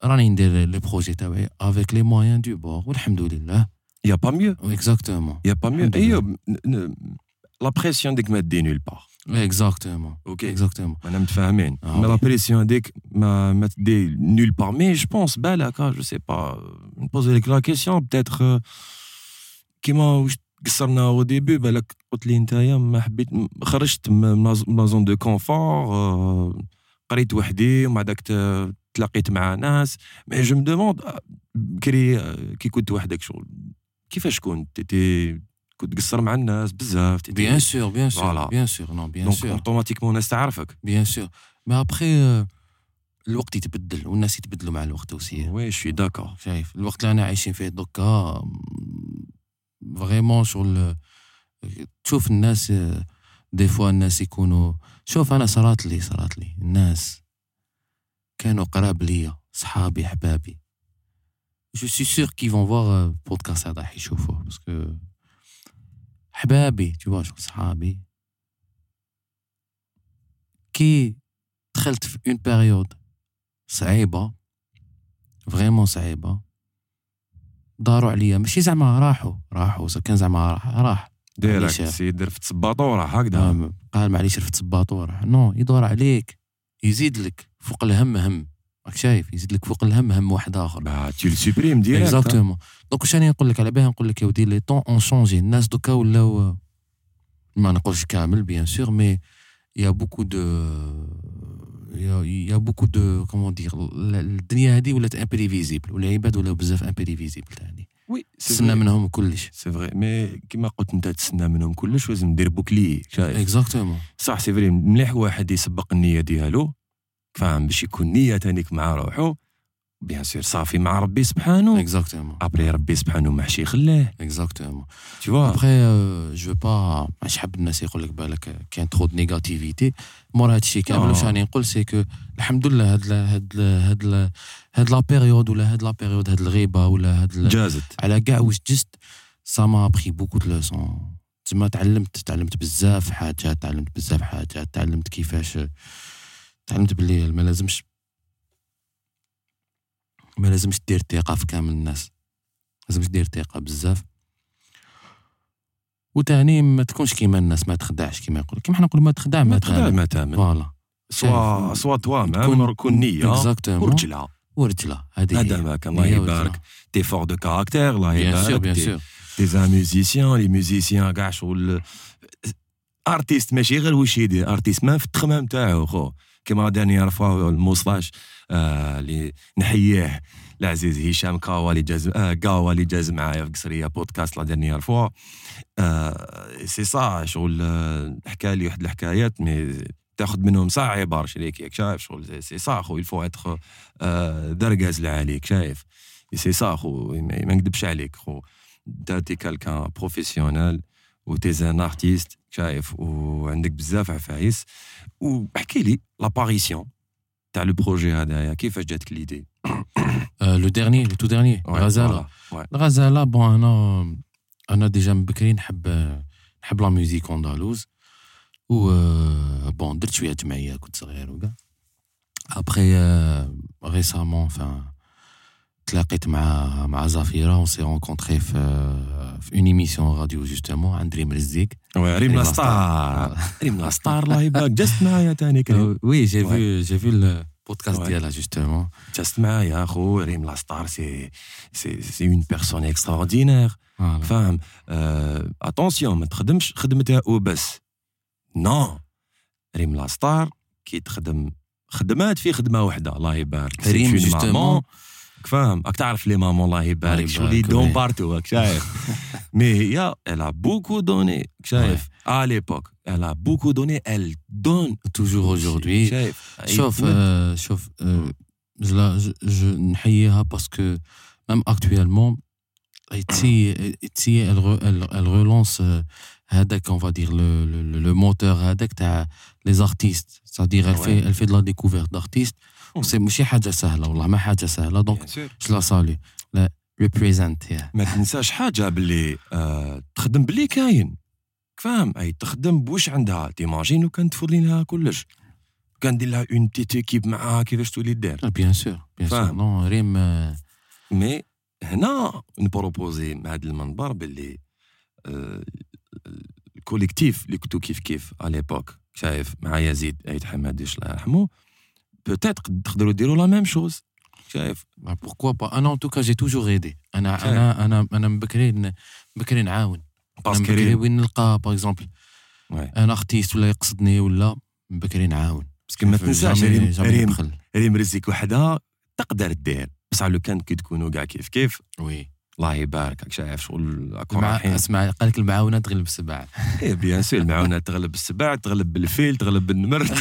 راني ندير لي بروجي تاعي avec les moyens du bord. والحمد لله يا با ميو exactement يا با ميو الحمد لله. ايوب لا بريسيون ديك ما تدي نول بار exactement اوكي exactement انا متفاهمين آه، مي لا وي. بريسيون هذيك ما ما تدي نول بار مي جو بونس بالك جو سي با نبوزي لك لا كيسيون بتاتر كيما واش قصرنا او ديبي بالك قلت لي نتايا ما حبيت خرجت من لا زون دو كونفور قريت وحدي ومع داك ت- تلاقيت مع ناس مي جو مو دوموند بكري آه، كي كنت وحدك شغل كيفاش كنت؟ تي كنت تقصر مع الناس بزاف bien sûr Voilà. bien sûr non bien دونك sûr اوتوماتيكمون الناس تعرفك. bien sûr mais après euh, الوقت يتبدل والناس يتبدلوا مع الوقت aussi. وي شوي داكور شايف الوقت اللي أنا عايشين فيه دوكا vraiment شغل تشوف الناس des fois الناس يكونوا شوف أنا صرات لي صرات لي. الناس كانوا قراب ليا صحابي حبابي je suis sûr qu'ils vont voir podcast هذا راح يشوفوه parce que حبابي tu vois شغل صحابي كي دخلت في اون بيريود صعيبه فريمون صعيبه داروا عليا ماشي زعما راحوا راحوا كان زعما راح راح ديرك معليش. سي دير في تسباطوره هكذا نعم، قال معليش رفت سباطور نو يدور عليك يزيد لك فوق الهم هم راك شايف يزيد لك فوق الهم هم واحد آخر. Supprimes direct hein. اكزاكتومون دونك واش راني نقول لك على بها نقول لك يا ودي لي طون اون شونجي الناس دوكا ولاو ما نقولش كامل bien sûr mais y a beaucoup de y a y a beaucoup de comment dire الدنيا هذه ولات imprévisible والعباد ولاو بزاف imprévisible تاني. Oui تسنى منهم كلش. C'est vrai mais كيما قلت أنت تسنى منهم كلش لازم دير bouclier شايف. Exactement صح c'est vrai مليح واحد يسبق النية ديالو. فاهم باش يكون نية تانيك مع روحو. Bien sûr صافي مع ربي سبحانه exactement après ربي سبحانه ما حش يخليه. Exactement vois. ابخي je pas مش حاب الناس يقول لك بالك كاين trop de négativité مور هاد الشيء كامل آه. واش راني نقول c'est que الحمد لله هاد la- هاد la- هاد la- هاد la période ولا هاد la période هاد الغيبة ولا هاد جازت. على كاع واش جست ça m'a appris beaucoup de leçons. تما تعلمت تعلمت بزاف حاجات تعلمت بزاف حاجات تعلمت كيفاش تعلمت بلي ما لازمش ما لازمش دير ثقة في كامل الناس. لازمش دير ثقة بزاف. وتاني ما تكونش كيما الناس ما تخدعش كيما يقول كيما حنا نقولوا ما تخدع ما ما تخدع ما تامن. Voilà. Sois sois toi-même كون نية. Exactement. ورجلة. ورجلة. هذه هذا. ما كان الله يبارك. T'es fort de caractère الله bien sûr يبارك bien sûr t'es un musicien les musiciens كاع شغل artiste ماشي غير واش يدير artiste ما في التخمام تاعو خو. كيما دانيير فوا الموصلاش آه، اللي نحييه العزيز هشام كاوا اللي جاز آه كاوا اللي جاز معايا في قصرية بودكاست لا دانيير فوا سي صا شغل آه، حكى لي واحد الحكايات مي تاخذ منهم ساعة عبار شريك ياك شايف شغل سي صا خو يلفو اتخ دركاز عليك شايف. سي صا خو ما نكذبش عليك خو انت كالكان بروفيسيونيل و تي زان ارتيست شايف وعندك بزاف عفايس واحكي لي لاباريسيون تاع لو بروجي هذايا كيفاش جاتك ليدي لو ديرني لو تو ديرني غزاله الغزاله بون انا انا ديجا من بكري نحب نحب لا ميوزيك اندالوز و بون درت شويه جمعيه كنت صغير وكاع ابخي ريسامون فان تلاقيت مع مع زفيره اون سي رونكونتري في في اون ايميسيون راديو جوستومون عند ريم رزيك oui ريم ستار ريم ستار الله يبارك جست معايا تاني oui جي. في جي في البودكاست. ديالها justement جست معايا خو ريم ستار c'est c'est c'est une personne extraordinaire فاهم attention ما تخدمش خدمتها وبس non ريم la star كي تخدم خدمات في خدمه واحدة الله يبارك ريم justement. فاهم راك تعرف لي مامون الله يبارك الله شغل يبارك، دون وي. بارتو راك شايف مي هي elle a beaucoup donné شايف à l'époque elle a beaucoup donné elle donne توجور aujourd'hui شايف شوف آه، شوف آه، je la- je- je نحييها باسكو ميم اكtuellement تسي تسي elle re- elle- elle relance آه، هذاك le le le moteur هذاك تاع elle Ouais. fait elle fait de la découverte d'artistes. Mm. سي ماشي حاجة سهله والله ما حاجة سهله دونك Bien sûr. جو لا سالي لا ريبريزنت ما تنساش حاجة باللي آه تخدم باللي كاين فاهم اي تخدم بوش عندها تيماجين وكان تفضلي لها كلش كان دير لها اون بتيت ايكيب معاها كيفاش تولي دير بيان سور بيان سور. نو ريم مي هنا نبروبوزي من هذا المنبر باللي الكوليكتيف اللي كنتو كيف كيف على ليبوك شايف مع يزيد عيد حماديش الله يرحمه Peut-être تقدروا ديروا la même chose شايف pourquoi pas? En tout cas j'ai toujours aidé. أنا. أنا أنا أنا من بكري بكري نعاون أنا من بكري parce que وين نلقى par exemple Ouais. Un artiste ولا يقصدني ولا من بكري نعاون parce que ما تنساش ريم ريم ريم رزيك وحدها تقدر دير بصح لو كان كي تكونوا كاع كيف كيف oui الله يبارك. راك شايف شغل راكم مع رايحين. أسمع قال لك المعاونه تغلب السبع إيه bien sûr المعاونه تغلب السباع تغلب بالفيل تغلب بالنمر.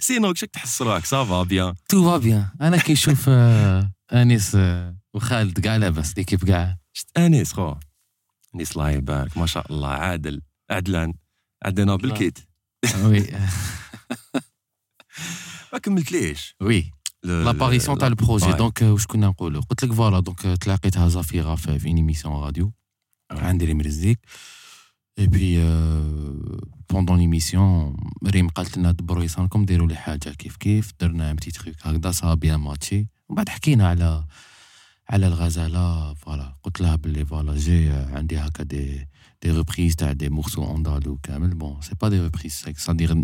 سينو كشك تحس روحك صافا بيان تو فا بيان أنا كي نشوف آه، أنيس آه، وخالد كاع لاباس ليكيب كاع شت أنيس خو؟ أنيس الله يبارك ما شاء الله. عادل عدلان عدنا بالكيت. وي. ما كملتليش وي. لاباريسيون تاع البروجي Ouais. دونك واش كنا نقولوا قلت لك فوالا دونك تلاقيتها زفيره في في ايميسيون راديو عندي ريم رزيك اي بي بوندون ليميسيون ريم قالت لنا دبروا يصانكم ديروا لي حاجه كيف كيف درنا بتي تخيك هكذا صا بيان ماتشي ومن بعد حكينا على على الغزاله فوالا قلت لها باللي فوالا جي عندي هكا دي دي ريبريز تاع دي مورسو اندالو كامل بون سي با دي ريبريز سادير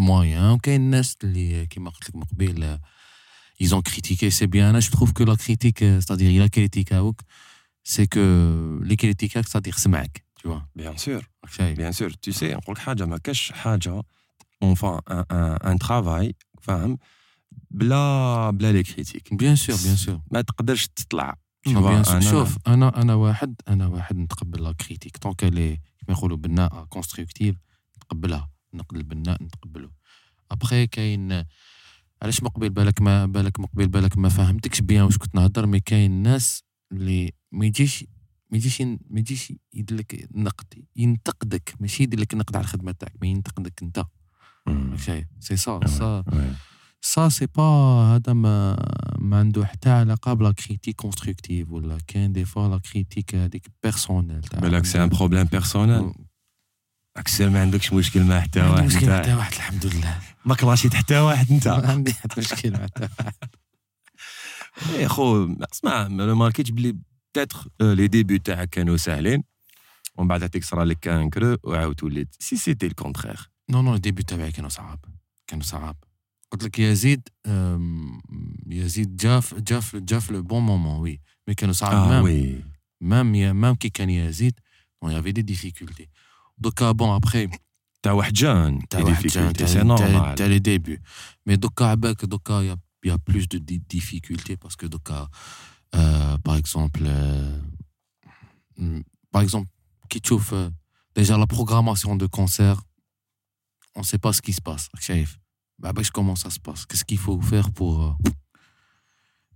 moyen وكاين الناس اللي كيما قلت لك من قبيل ils ont critiqué c'est bien je trouve que la critique c'est-à-dire il a critiqué c'est que les critiques c'est-à-dire سمعك tu vois bien sûr راك شايف bien sûr tu sais نقول لك حاجة ما كاش حاجة enfin on travaille فاهم بلا بلا les critiques bien sûr bien sûr ما تقدرش تطلع Tu bien sûr أنا- شوف أنا أنا واحد أنا واحد نتقبل la critique tant que les كيما يقولوا بناء constructive نتقبلها النقد البناء نتقبله. ابخي كاين علاش مقبل بالك ما بالك مقبل بالك ما فهمتكش bien واش كنت نهضر mais كاين ناس اللي ما يجيش ما يجيش ما يجيش يدير لك نقد ينتقدك ماشي يدير لك نقد على الخدمة تاعك ما ينتقدك انت. شايف سي سا سا. سا سي با هذا ما ما عنده حتى علاقة ب la critique constructive ولا كاين des fois la critique هذيك personnelle بالك c'est un problème personnel أكسل ما عندكش مشكل مع حتى واحد مشكل أنت حتى واحد الحمد لله. ما clashيت حتى واحد أنت. ما عندي حتى مشكل مع حتى واحد. اي خو اسمع ما marquيتش بلي peut-être les débuts تاعك كانوا ساهلين ومن بعد عطيك صرا لك كان creux وعاود وليت. c'est c'était ال contraire non non ال débuts تاعي كانوا صعاب كانوا صعاب قلت لك يزيد يزيد جا جا جا في le bon moment oui مي كانوا صعاب آه مام وي مام مام كي كان يزيد بون يافي دي ديفيكولتي دوكا بون ابخي تاع واحد جان تاع تاع واحد جان ديفيكولتي سي تاع تاع نورمال تاع لي ديبي مي دوكا عباك دوكا يا يا بلوس دو دي ديفيكولتي باسكو دوكا باغ اكزومبل باغ اكزومبل كي تشوف ديجا لا بروغراماسيون دو كونسير on sait pas ce qui se passe راك شايف ما باش comment ça se passe qu'est-ce qu'il faut faire pour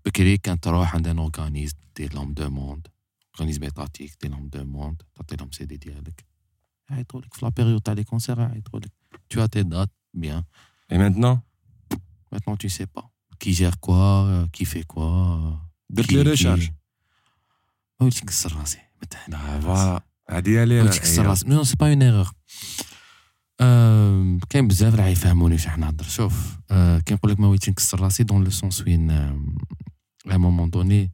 بكري كان تروح عند ان اورغانيز دير لهم دوموند اورغانيزم ايتاتيك دير لهم دوموند تعطي لهم سي دي ديالك يعيطوا لك في لا بيريود تاع لي كونسير يعيطوا لك tu as tes dates bien اي مانتنون Maintenant, tu sais pas. Qui gère quoi, euh, qui fait quoi. euh, درت qui- لي qui- ريشارج ما وليتش نكسر راسي ما تهنى. فوالا هادي هي ما وليتش نكسر راسي نو سي با اون ايرور كاين بزاف راه يفهموني واش راح نهضر شوف آه، كي نقول لك ما وليتش نكسر راسي دون لو سونس وين ا مومون دوني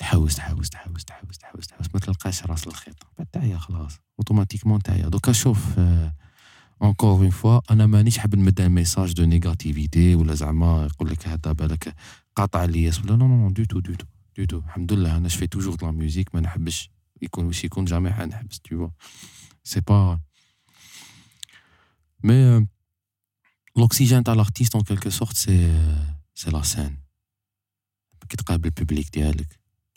تحوس تحوس تحوس تحوس تحوس تحوس. ما تلقاش راس الخيط بعد تعيا خلاص. automatiquement تعيا. donc شوف encore une fois أنا مانيش حاب نمد un message de négativité ولا زعما يقول لك هذا بالك قاطع لي ولا non non du tout du tout du tout الحمد لله أنا شفي toujours la musique ما نحبش يكون واش يكون jamais حنحبس toutefois c'est pas mais l'oxygène تاع l'artiste en quelque sorte c'est c'est la scène. كي تقابل ال public ديالك.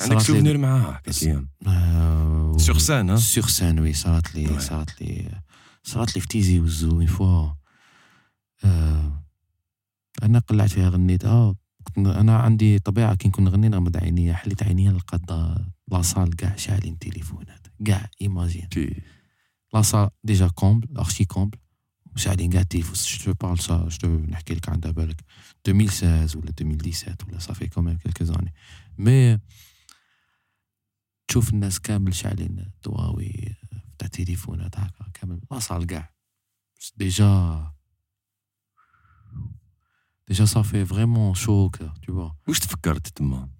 عندك souvenir معاه كاين sur scène sur scène oui صارت لي Ouais. صارت لي صارت لي في تيزي وزو une fois آه، أنا قلعت فيها غنيت آه أنا عندي طبيعة كي نكون نغني نغمض عينيا حليت عينيا لقيت دا- la salle كاع شاعلين تليفونات كاع imagine la salle déjà comble archi comble وشاعلين كاع تليفون je parle ça je نحكي لك عندها بالك 2016 ولا 2017 ولا ça fait quand même quelques années mais تشوف الناس كامل شاعلين دواوي تاع تليفونات هكا كامل. la salle كاع déjà déjà ça fait vraiment chaud كا tu vois واش تفكرت تما؟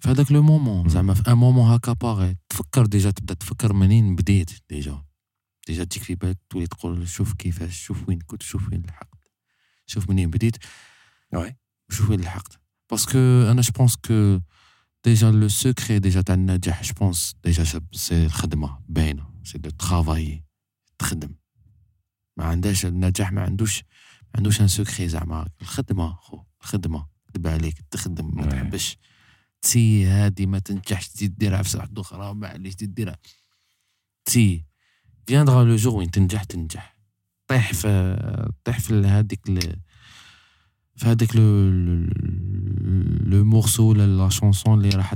في هذاك le moment زعما في un moment هكا باغي تفكر déjà تبدا تفكر منين بديت déjà déjà تجيك في بالك تولي تقول شوف كيفاش شوف وين كنت شوف وين لحقت. شوف منين بديت. oui شوف وين لحقت. parce que أنا je pense que déjà le secret déjà تاع النجاح je pense déjà c'est الخدمه باينه c'est de travailler تخدم ما عندهاش النجاح ما عندوش ما عندوش un secret زعما الخدمه خو الخدمه كذب عليك تخدم ما. تحبش tessayer هادي ما تنجحش تزيد ديرها في واحدة أخرى معليش تزيد ديرها تسي viendra le jour وين تنجح تنجح طيح في طيح في هذيك في هذاك le le morceau ولا la chanson اللي راح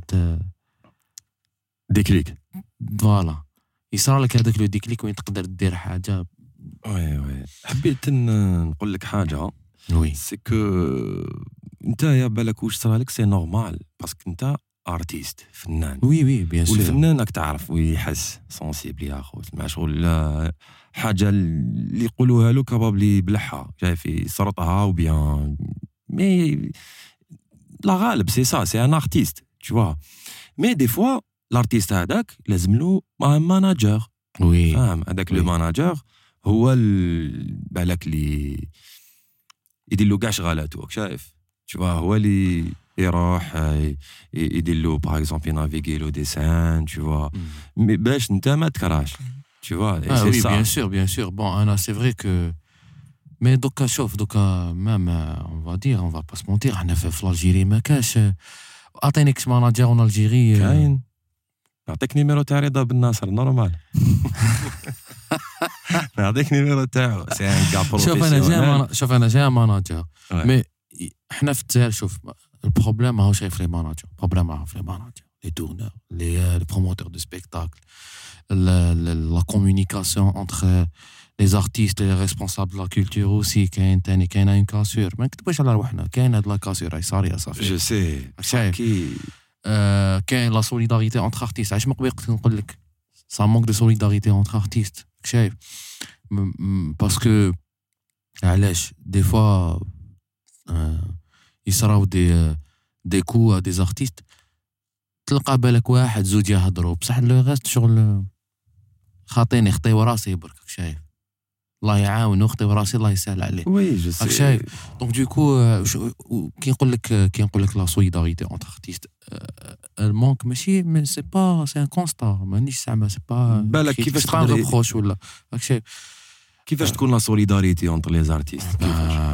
déclic voilà. يصرى لك هذاك le déclic وين تقدر دير حاجة. oui oui. حبيت نقول لك حاجة. oui. c'est que انت يا بالك واش صرا لك c'est normal parce que انت artiste فنان oui oui bien sûr والفنان راك تعرف ويحس sensible يا خو مع شغل حاجة اللي يقولوها له capable يبلعها شايف يسرطها و bien mais لا غالب c'est ça c'est un artiste vois. mais des fois l'artiste هذاك لازم له manager oui فاهم؟ هذاك le. manager هو ال- بالك اللي يدير له كاع شغالاته راك شايف vois هو اللي يروح آه، ي- يدير له باغ اكزومبل ينافيغي له دي سان tu vois مي باش انت ما تكرهش tu vois et Ah c'est oui, ça. bien sûr, bien sûr. Bon, Anna, c'est vrai que. Mais دوكا شوف دوكا même euh, on va dire on va pas se mentir احنا في في الجيري ما كاش اعطيني كش ماناجر اون الجيري كاين نعطيك نيميرو تاع رضا بن ناصر نورمال نعطيك نيميرو تاعو سي ان كا شوف انا جاي مانا- شوف انا جاي ماناجر Ouais. مي احنا في الجزائر شوف البروبليم ماهوش في لي ماناجر البروبليم ماهو في لي ماناجر لي تورنور لي لي بروموتور دو سبيكتاكل لا كومونيكاسيون انتر لي زارتيست لي ريسبونسابل لا كولتور اوسي كاين تاني كاينه اون كاسور ما نكتبوش على روحنا كاين هاد لا كاسور راهي صاريه صافي جو سي شايف كي آه، كاين لا سوليداريتي انتر ارتيست علاش ما قبل قلت نقول لك سا مونك دو سوليداريتي انتر ارتيست شايف م- م- باسكو علاش دي فوا آه، يصراو des des coups des artistes. تلقى بالك واحد زوج يهضروا. بصح le reste شغل خاطيني خطيو راسي برك شايف. الله يعاون وخطيو راسي الله يسهل عليه. oui je sais شايف. donc du coup كي نقول لك كي نقول لك la solidarité entre artistes ال manque ماشي mais c'est pas c'est un constat مانيش زعما c'est pas بالك كيفاش تقدر ولا. راك شايف. كيفاش تكون la solidarité entre les artistes كيفاش؟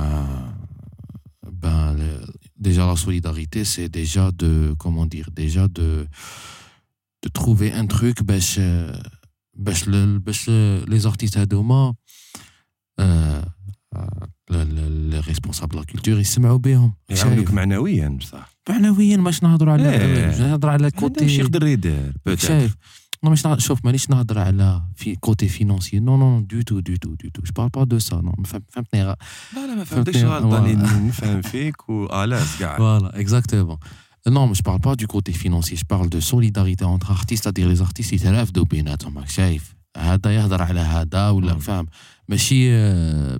déjà la solidarité, c'est déjà de, comment dire, déjà de, de trouver un truc, باش, euh, باش, le, باش le- les artistes هذوما euh, euh, le- le- les responsables de la culture يسمعوا بهم يعاونوك شايف؟ معنويا بصح معنويا ماش نهضروا على إيه. ماش نهضر على هذا واش كوتي يقدر يدير peut-être. شايف Non, mais je n'ai- شوف مانيش نهضر على في côté financier non non du tout du tout du tout je parle pas de ça non فهمتني غا- لا لا ما فهمتكش؟ غلط راني. نفهم فيك والاس كاع Voilà, exactement. Non, mais je parle pas du côté financier, je parle de solidarité entre artistes, c'est-à-dire les artistes يترافدوا بيناتهم راك شايف هذا يهضر على هذا ولا. فاهم ماشي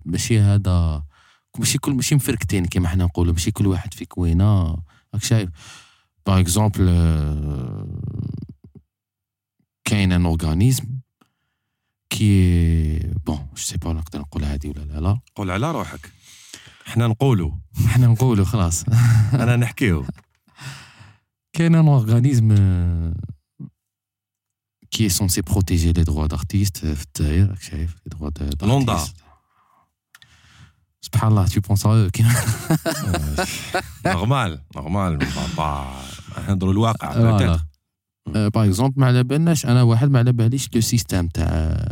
ماشي هذا ماشي كل ماشي مفركتين كما حنا نقولوا ماشي كل واحد في كوينه راك شايف par exemple كاين un organisme qui bon je sais pas نقدر نقول هذه ولا لا لا. قول على روحك. حنا نقولوا حنا نقولوا خلاص. أنا نحكيو. كاين un organisme est censé protéger les droits d'artistes في الجزائر راك شايف de- d'artistes l'ONDA. سبحان الله tu penses à eux كي- normal normal نهضروا الواقع. par exemple ما على بالناش أنا واحد ما على باليش le système تاع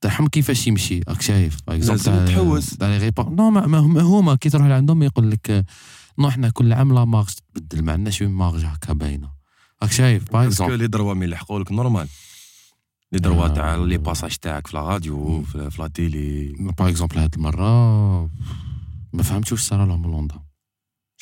تاعهم كيفاش يمشي راك شايف par exemple لازم تحوس. تاع les repères non ما ما هم- هما كي تروح لعندهم يقول لك non حنا كل عام la marge تبدل ما عندناش une marge هكا باينة. راك شايف par exemple les droits mais يلحقوا لك normal les droits. تاع les passages تاعك في la radio في في la télé par exemple هاد المرة ما فهمتش واش صرا لهم لوندا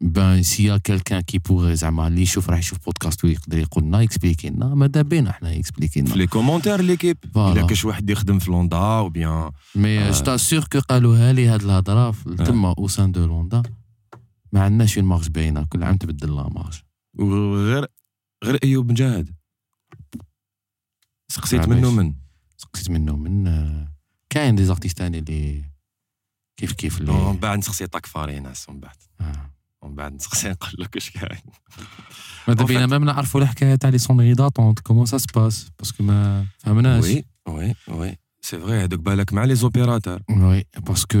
ben s'il y a quelqu'un qui pourrait زعما اللي يشوف راح يشوف بودكاست ويقدر يقول لنا expliquer لنا ماذا بينا حنا ي expliquer في لنا les commentaires l'équipe. الا كاش واحد يخدم في l'ONDA ou bien mais. je t'assure que قالوها لي هاد الهضره في- تما au sein de l'ONDA ما عندناش une marge باينه كل عام تبدل la marge وغير غير ايوب مجاهد سقسيت؟ منه من سقسيت منه من كاين des artistes اللي كيف كيف اللي بعد نسقسي طاكفاريناس ومن بعد آه. ومن بعد نسقسي نقول لك اش كاين. ماذا بينا؟ même نعرفوا الحكاية تاع les sonneries d'attente. comment ça se passe parce que ما فهمناش وي وي وي سي فري هذوك بالك مع لي زوبيراتور وي باسكو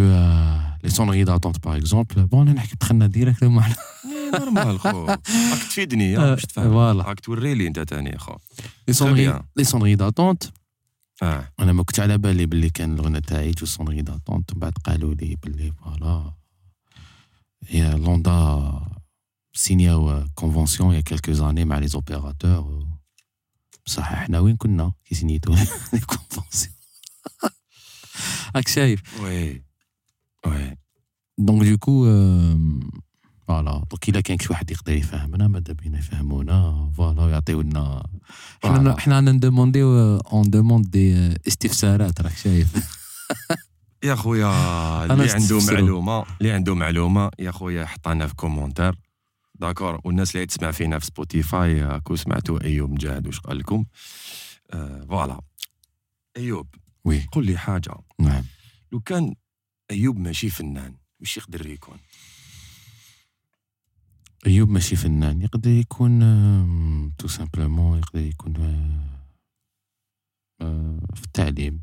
لي سونري داتونت باغ اكزومبل بون أنا نحكي دخلنا direct معنا normal خو راك تفيدني باش تفهم. راك توري لي انت تاني خو les sonneries. les sonneries d'attente أنا ما كنت على بالي باللي كان الغنى تاعي جو سونري داتونت ومن بعد قالوا لي باللي فوالا هي لوندا سينياو كونفونسيون يا كيلكو زاني مع لي زوبيراتور بصح احنا وين كنا كي سينيتو لي كونفونسيون راك شايف وي وي دونك دوكو فوالا دونك الا كان شي واحد يقدر يفهمنا ماذا بينا يفهمونا فوالا يعطيونا حنا فوالا. حنا عندنا ندومونديو اون دوموند دي استفسارات راك شايف يا خويا اللي عنده. معلومة اللي عنده معلومة يا خويا حطها في commentaire d'accord والناس اللي تسمع فينا في سبوتيفاي راكو سمعتوا أيوب مجاهد واش قال لكم؟ آه، voilà. أيوب oui. قول لي حاجة. نعم. لو كان أيوب ماشي فنان واش يقدر يكون؟ أيوب ماشي فنان يقدر يكون تو سامبلومون يقدر يكون آه، آه، في التعليم.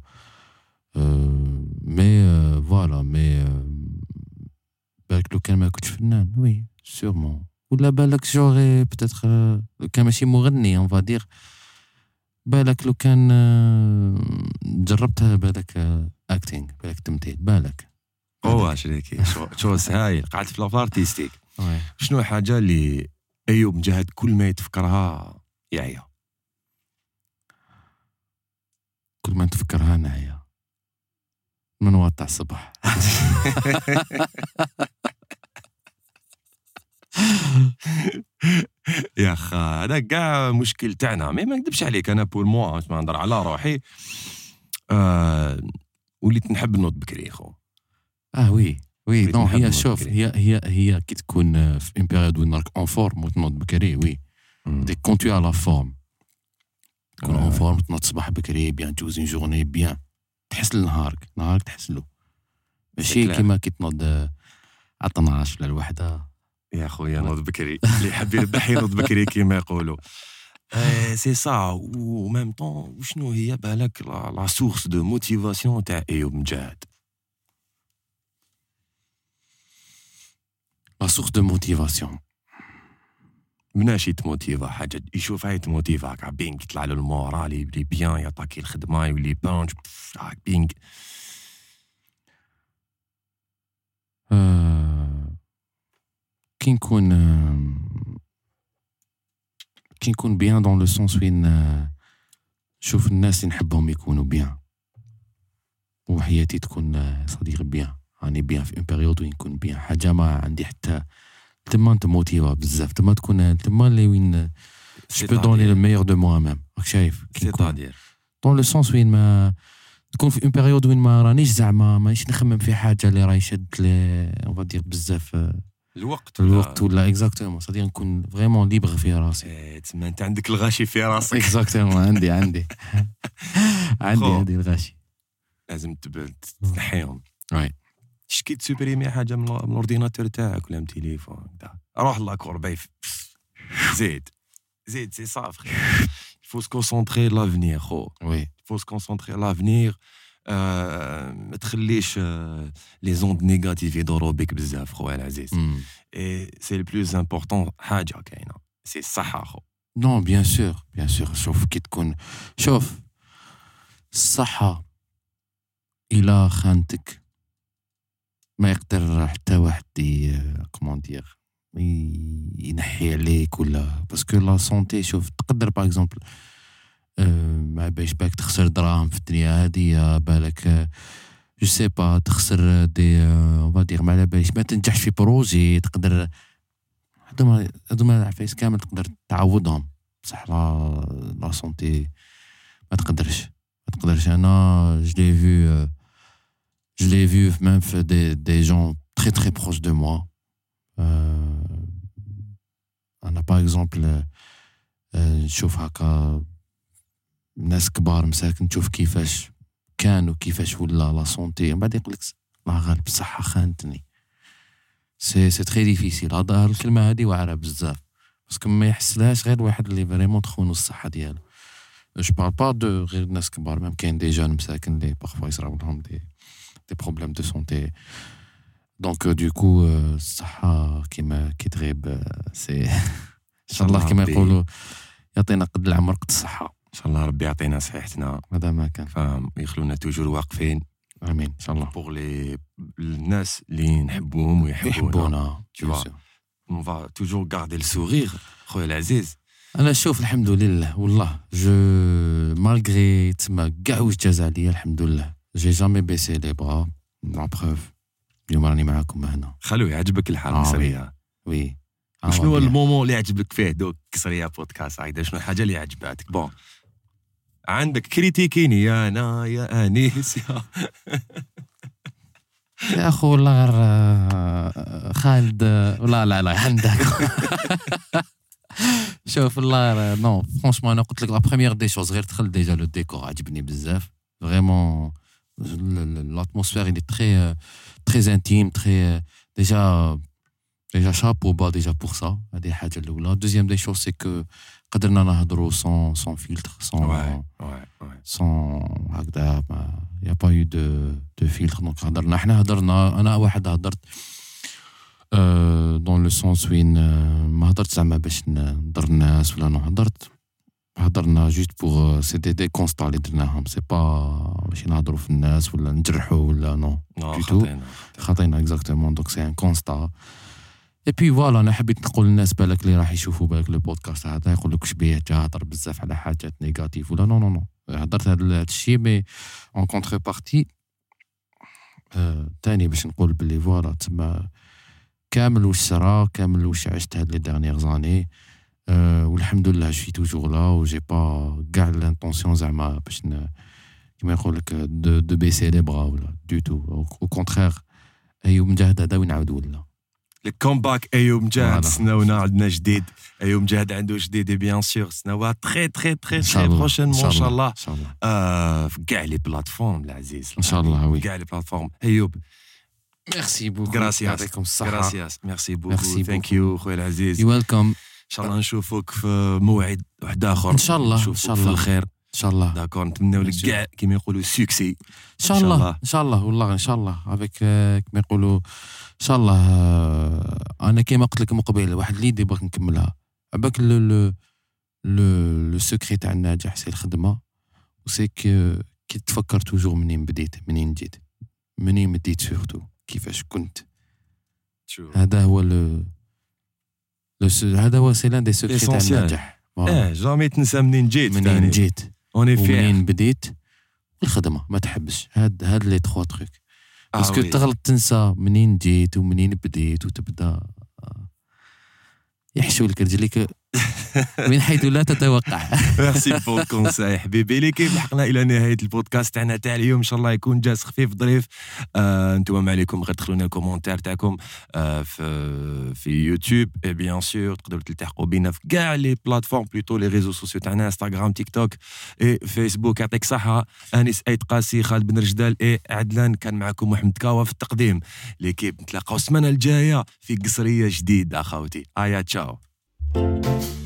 voilà, mais euh, بالك لو كان ما كنتش فنان oui sûrement ولا بالك j'aurais peut-être لو كان ماشي مغني on va dire بالك لو كان آه، جربت بالك acting بالك تمثيل. بالك هو شريكي شو شو هايل قعدت في l'affaire. شنو الحاجة اللي أيوب مجاهد كل ما يتفكرها يعيا كل ما نتفكرها نعيا من وقت الصبح. يا خا هذا كاع مشكل تاعنا. mais ما نكذبش عليك أنا pour moi ما نهضر على روحي. آه وليت نحب نوض بكري خو. آه oui oui نحب هي شوف. هي هي هي كي تكون في une période وين راك en forme وتنوض بكري oui. dès que t'as la forme تكون en آه. forme تنوض صباح بكري bien toute une journée bien تحس لنهارك نهارك تحس له. ماشي. كيما كي تنوض آه، على 12 ولا الوحده يا خويا نوض بكري. اللي يحب يربح ينوض بكري كيما يقولوا. سي سا و même temps وشنو هي؟ بالك la source de motivation تاع أيوب مجاهد. la source de motivation مناش يت motiver حاجة يشوفها يت motiver بينك يطلع له ال moral يولي bien يعطاك الخدمة يولي بانش بينك. آه، كي نكون آه، كي نكون bien dans le sens وين آه، نشوف الناس اللي نحبهم يكونوا bien. وحياتي تكون آه، صديق bien. راني bien في une période وين نكون bien. حاجة ما عندي حتى تما انت motivé بزاف تما تكون تما اللي وين je peux donner le meilleur de moi-même راك شايف c'est-à-dire dans le sens وين ما تكون في une période وين ما رانيش زعما مانيش نخمم في حاجة اللي راهي شدت لي on va dire بزاف الوقت الوقت ولا exactement صديق نكون vraiment libre في راسي. إيه، تسمى أنت عندك الغاشي في راسك. exactement عندي عندي. عندي. هذه الغاشي. لازم تنحيهم وي. شكي تسوبريمي حاجه من ال- من الاورديناتور تاعك ولا من التليفون كدا. روح لاكور بايف زيد زيد سي صا فخي فو سكونسونتري لافنير خو وي فو سكونسونتري لافنير ما تخليش لي زوند نيجاتيف يدوروا بك بزاف خويا العزيز مم. اي سي لو بلوز امبورطون حاجه كاينه سي الصحه خو نو بيان سور بيان سور شوف كي تكون شوف الصحة إلا خانتك ما يقدر حتى واحد comment dire ينحي عليك ولا parce que la santé شوف تقدر par exemple ما باش باك تخسر دراهم في الدنيا هادي بالك je sais pas تخسر des on va dire ما على باليش ما تنجحش في projet تقدر هادوما هادوما العفايس كامل تقدر تعوضهم. بصح la la santé ما تقدرش ما تقدرش. أنا je l'ai فيو جو لي فيو ميم في دي دي جون تري تري بروش دو موا انا باغ اكزومبل نشوف هكا ناس كبار مساكن نشوف كيفاش كانوا كيفاش ولا لا سونتي من بعد يقول لك الله غالب الصحة خانتني سي سي تري ديفيسيل هاد الكلمة هادي واعرة بزاف باسكو ما يحسلهاش غير واحد اللي فريمون تخونو الصحه ديالو جو بارل با دو غير ناس كبار ميم كاين دي جون مساكن اللي باغفوا يصراو لهم دي des problèmes de santé donc du coup الصحه كيما كي تغيب c'est ان شاء الله كيما يقولوا يعطينا قد العمر قد الصحه ان شاء الله ربي يعطينا صحتنا هذا ما كان فاهم يخلونا toujours واقفين امين ان شاء الله بوغ لي الناس اللي نحبوهم ويحبونا يحبونا toujours garder le sourire خويا العزيز أنا شوف الحمد لله والله je malgré تما كاع واش جاز عليا الحمد لله j'ai jamais baissé les bras la preuve اليوم راني معاكم هنا. خلو يعجبك الحال آه، قصريه oui. شنو هو ال moment اللي عجبك فيه دوك قصريه بودكاست هيدا شنو الحاجة اللي عجباتك؟ bon. عندك كريتيكيني يا أنا يا أنيس يا يا أخو والله غير آه، خالد آه، لا لا لا عندك. شوف والله غير non franchement أنا قلت لك la première des choses غير دخل déjà le décor عجبني بزاف. vraiment l'atmosphère il est très euh, très intime très euh, déjà déjà chapeau bas déjà pour ça هذه حاجه الاولى deuxième des choses c'est que قدرنا نهضروا sans sans filtre sans واي واي واي sans هكذا ما يا با يو دو دو فيلتر دونك هضرنا حنا هضرنا انا واحد هضرت دون لو سونس وين آه، ما هضرت زعما باش نضر الناس ولا نو هضرت هضرنا juste pour c'est des constats اللي درناهم. c'est pas باش نهضروا في الناس ولا نجرحوا ولا نو tout. خطينا. خاطينا exactement donc c'est un constat et puis voilà أنا حبيت نقول للناس بالك اللي راح يشوفوا بالك le podcast هذا يقول لك شبيه جا هضر بزاف على حاجات négatives ولا non non non هضرت هذا الشيء mais en contrepartie تاني باش نقول باللي voilà تما كامل واش صرا كامل واش عشت هاد les dernières années والحمد لله جو توجور لا و جي با كاع لانتونسيون زعما باش ن- كيما يقول لك دو, دو بيسي لي بغا ولا دو تو او كونترير ايوب مجاهد هذا وين عاود ولا الكومباك ايوب مجاهد فوالا. سناونا عندنا جديد ايوب مجاهد عنده جديد اي بيان سور سناوات تري تري تري ان تري شاء الله بروشينمون ان شاء الله ان شاء الله آه، في كاع لي بلاتفورم العزيز إن شاء الله، وي. كاع لي بلاتفورم ايوب ميرسي بوكو Gracias. يعطيكم الصحة غراسياس ميرسي بوكو Merci ثانك beaucoup. يو خويا العزيز يو ويلكم ان شاء الله نشوفوك في موعد واحد آخر. إن شاء الله، نشوفوك شاء في الله. الخير إن شاء الله. d'accord نتمناو لك. كاع كيما يقولوا succès إن شاء إن شاء الله. إن شاء الله والله إن شاء الله. avec كما يقولوا إن شاء الله آه، أنا كيما قلت لك من قبيل واحد l'idée بغيت نكملها. عباك le le le le secret تاع النجاح c'est الخدمة. و c'est كي تفكر toujours منين بديت منين جيت. منين بديت surtout كيفاش كنت. هذا هو le هذا هو c'est l'un des secrets تاع. النجاح. آه jamais تنسى منين جيت منين جيت؟ on est fiers ومنين بديت؟ الخدمه ما تحبش. هاد هاد les trois آه parce que تغلط تنسى منين جيت ومنين بديت وتبدا. يحشو لك رجليك من حيث لا تتوقع. merci pour ال conseil حبيبي اللي كيف لحقنا إلى نهاية البودكاست تاعنا تاع اليوم. إن شاء الله يكون جاز خفيف ظريف. آه أنتم ما عليكم غير دخلوا لنا تاعكم آه في في يوتيوب bien sûr تقدروا تلتحقوا بينا في كاع les plateformes plutôt les réseaux sociaux تاعنا انستغرام تيك توك اي فيسبوك يعطيك صحة انيس أيت قاسي خالد بن رجدال اي عدلان. كان معكم محمد كاوا في التقديم. ليكيب نتلاقاو السمانة الجاية في قصرية جديدة أخوتي. ايا تشاو. Thank you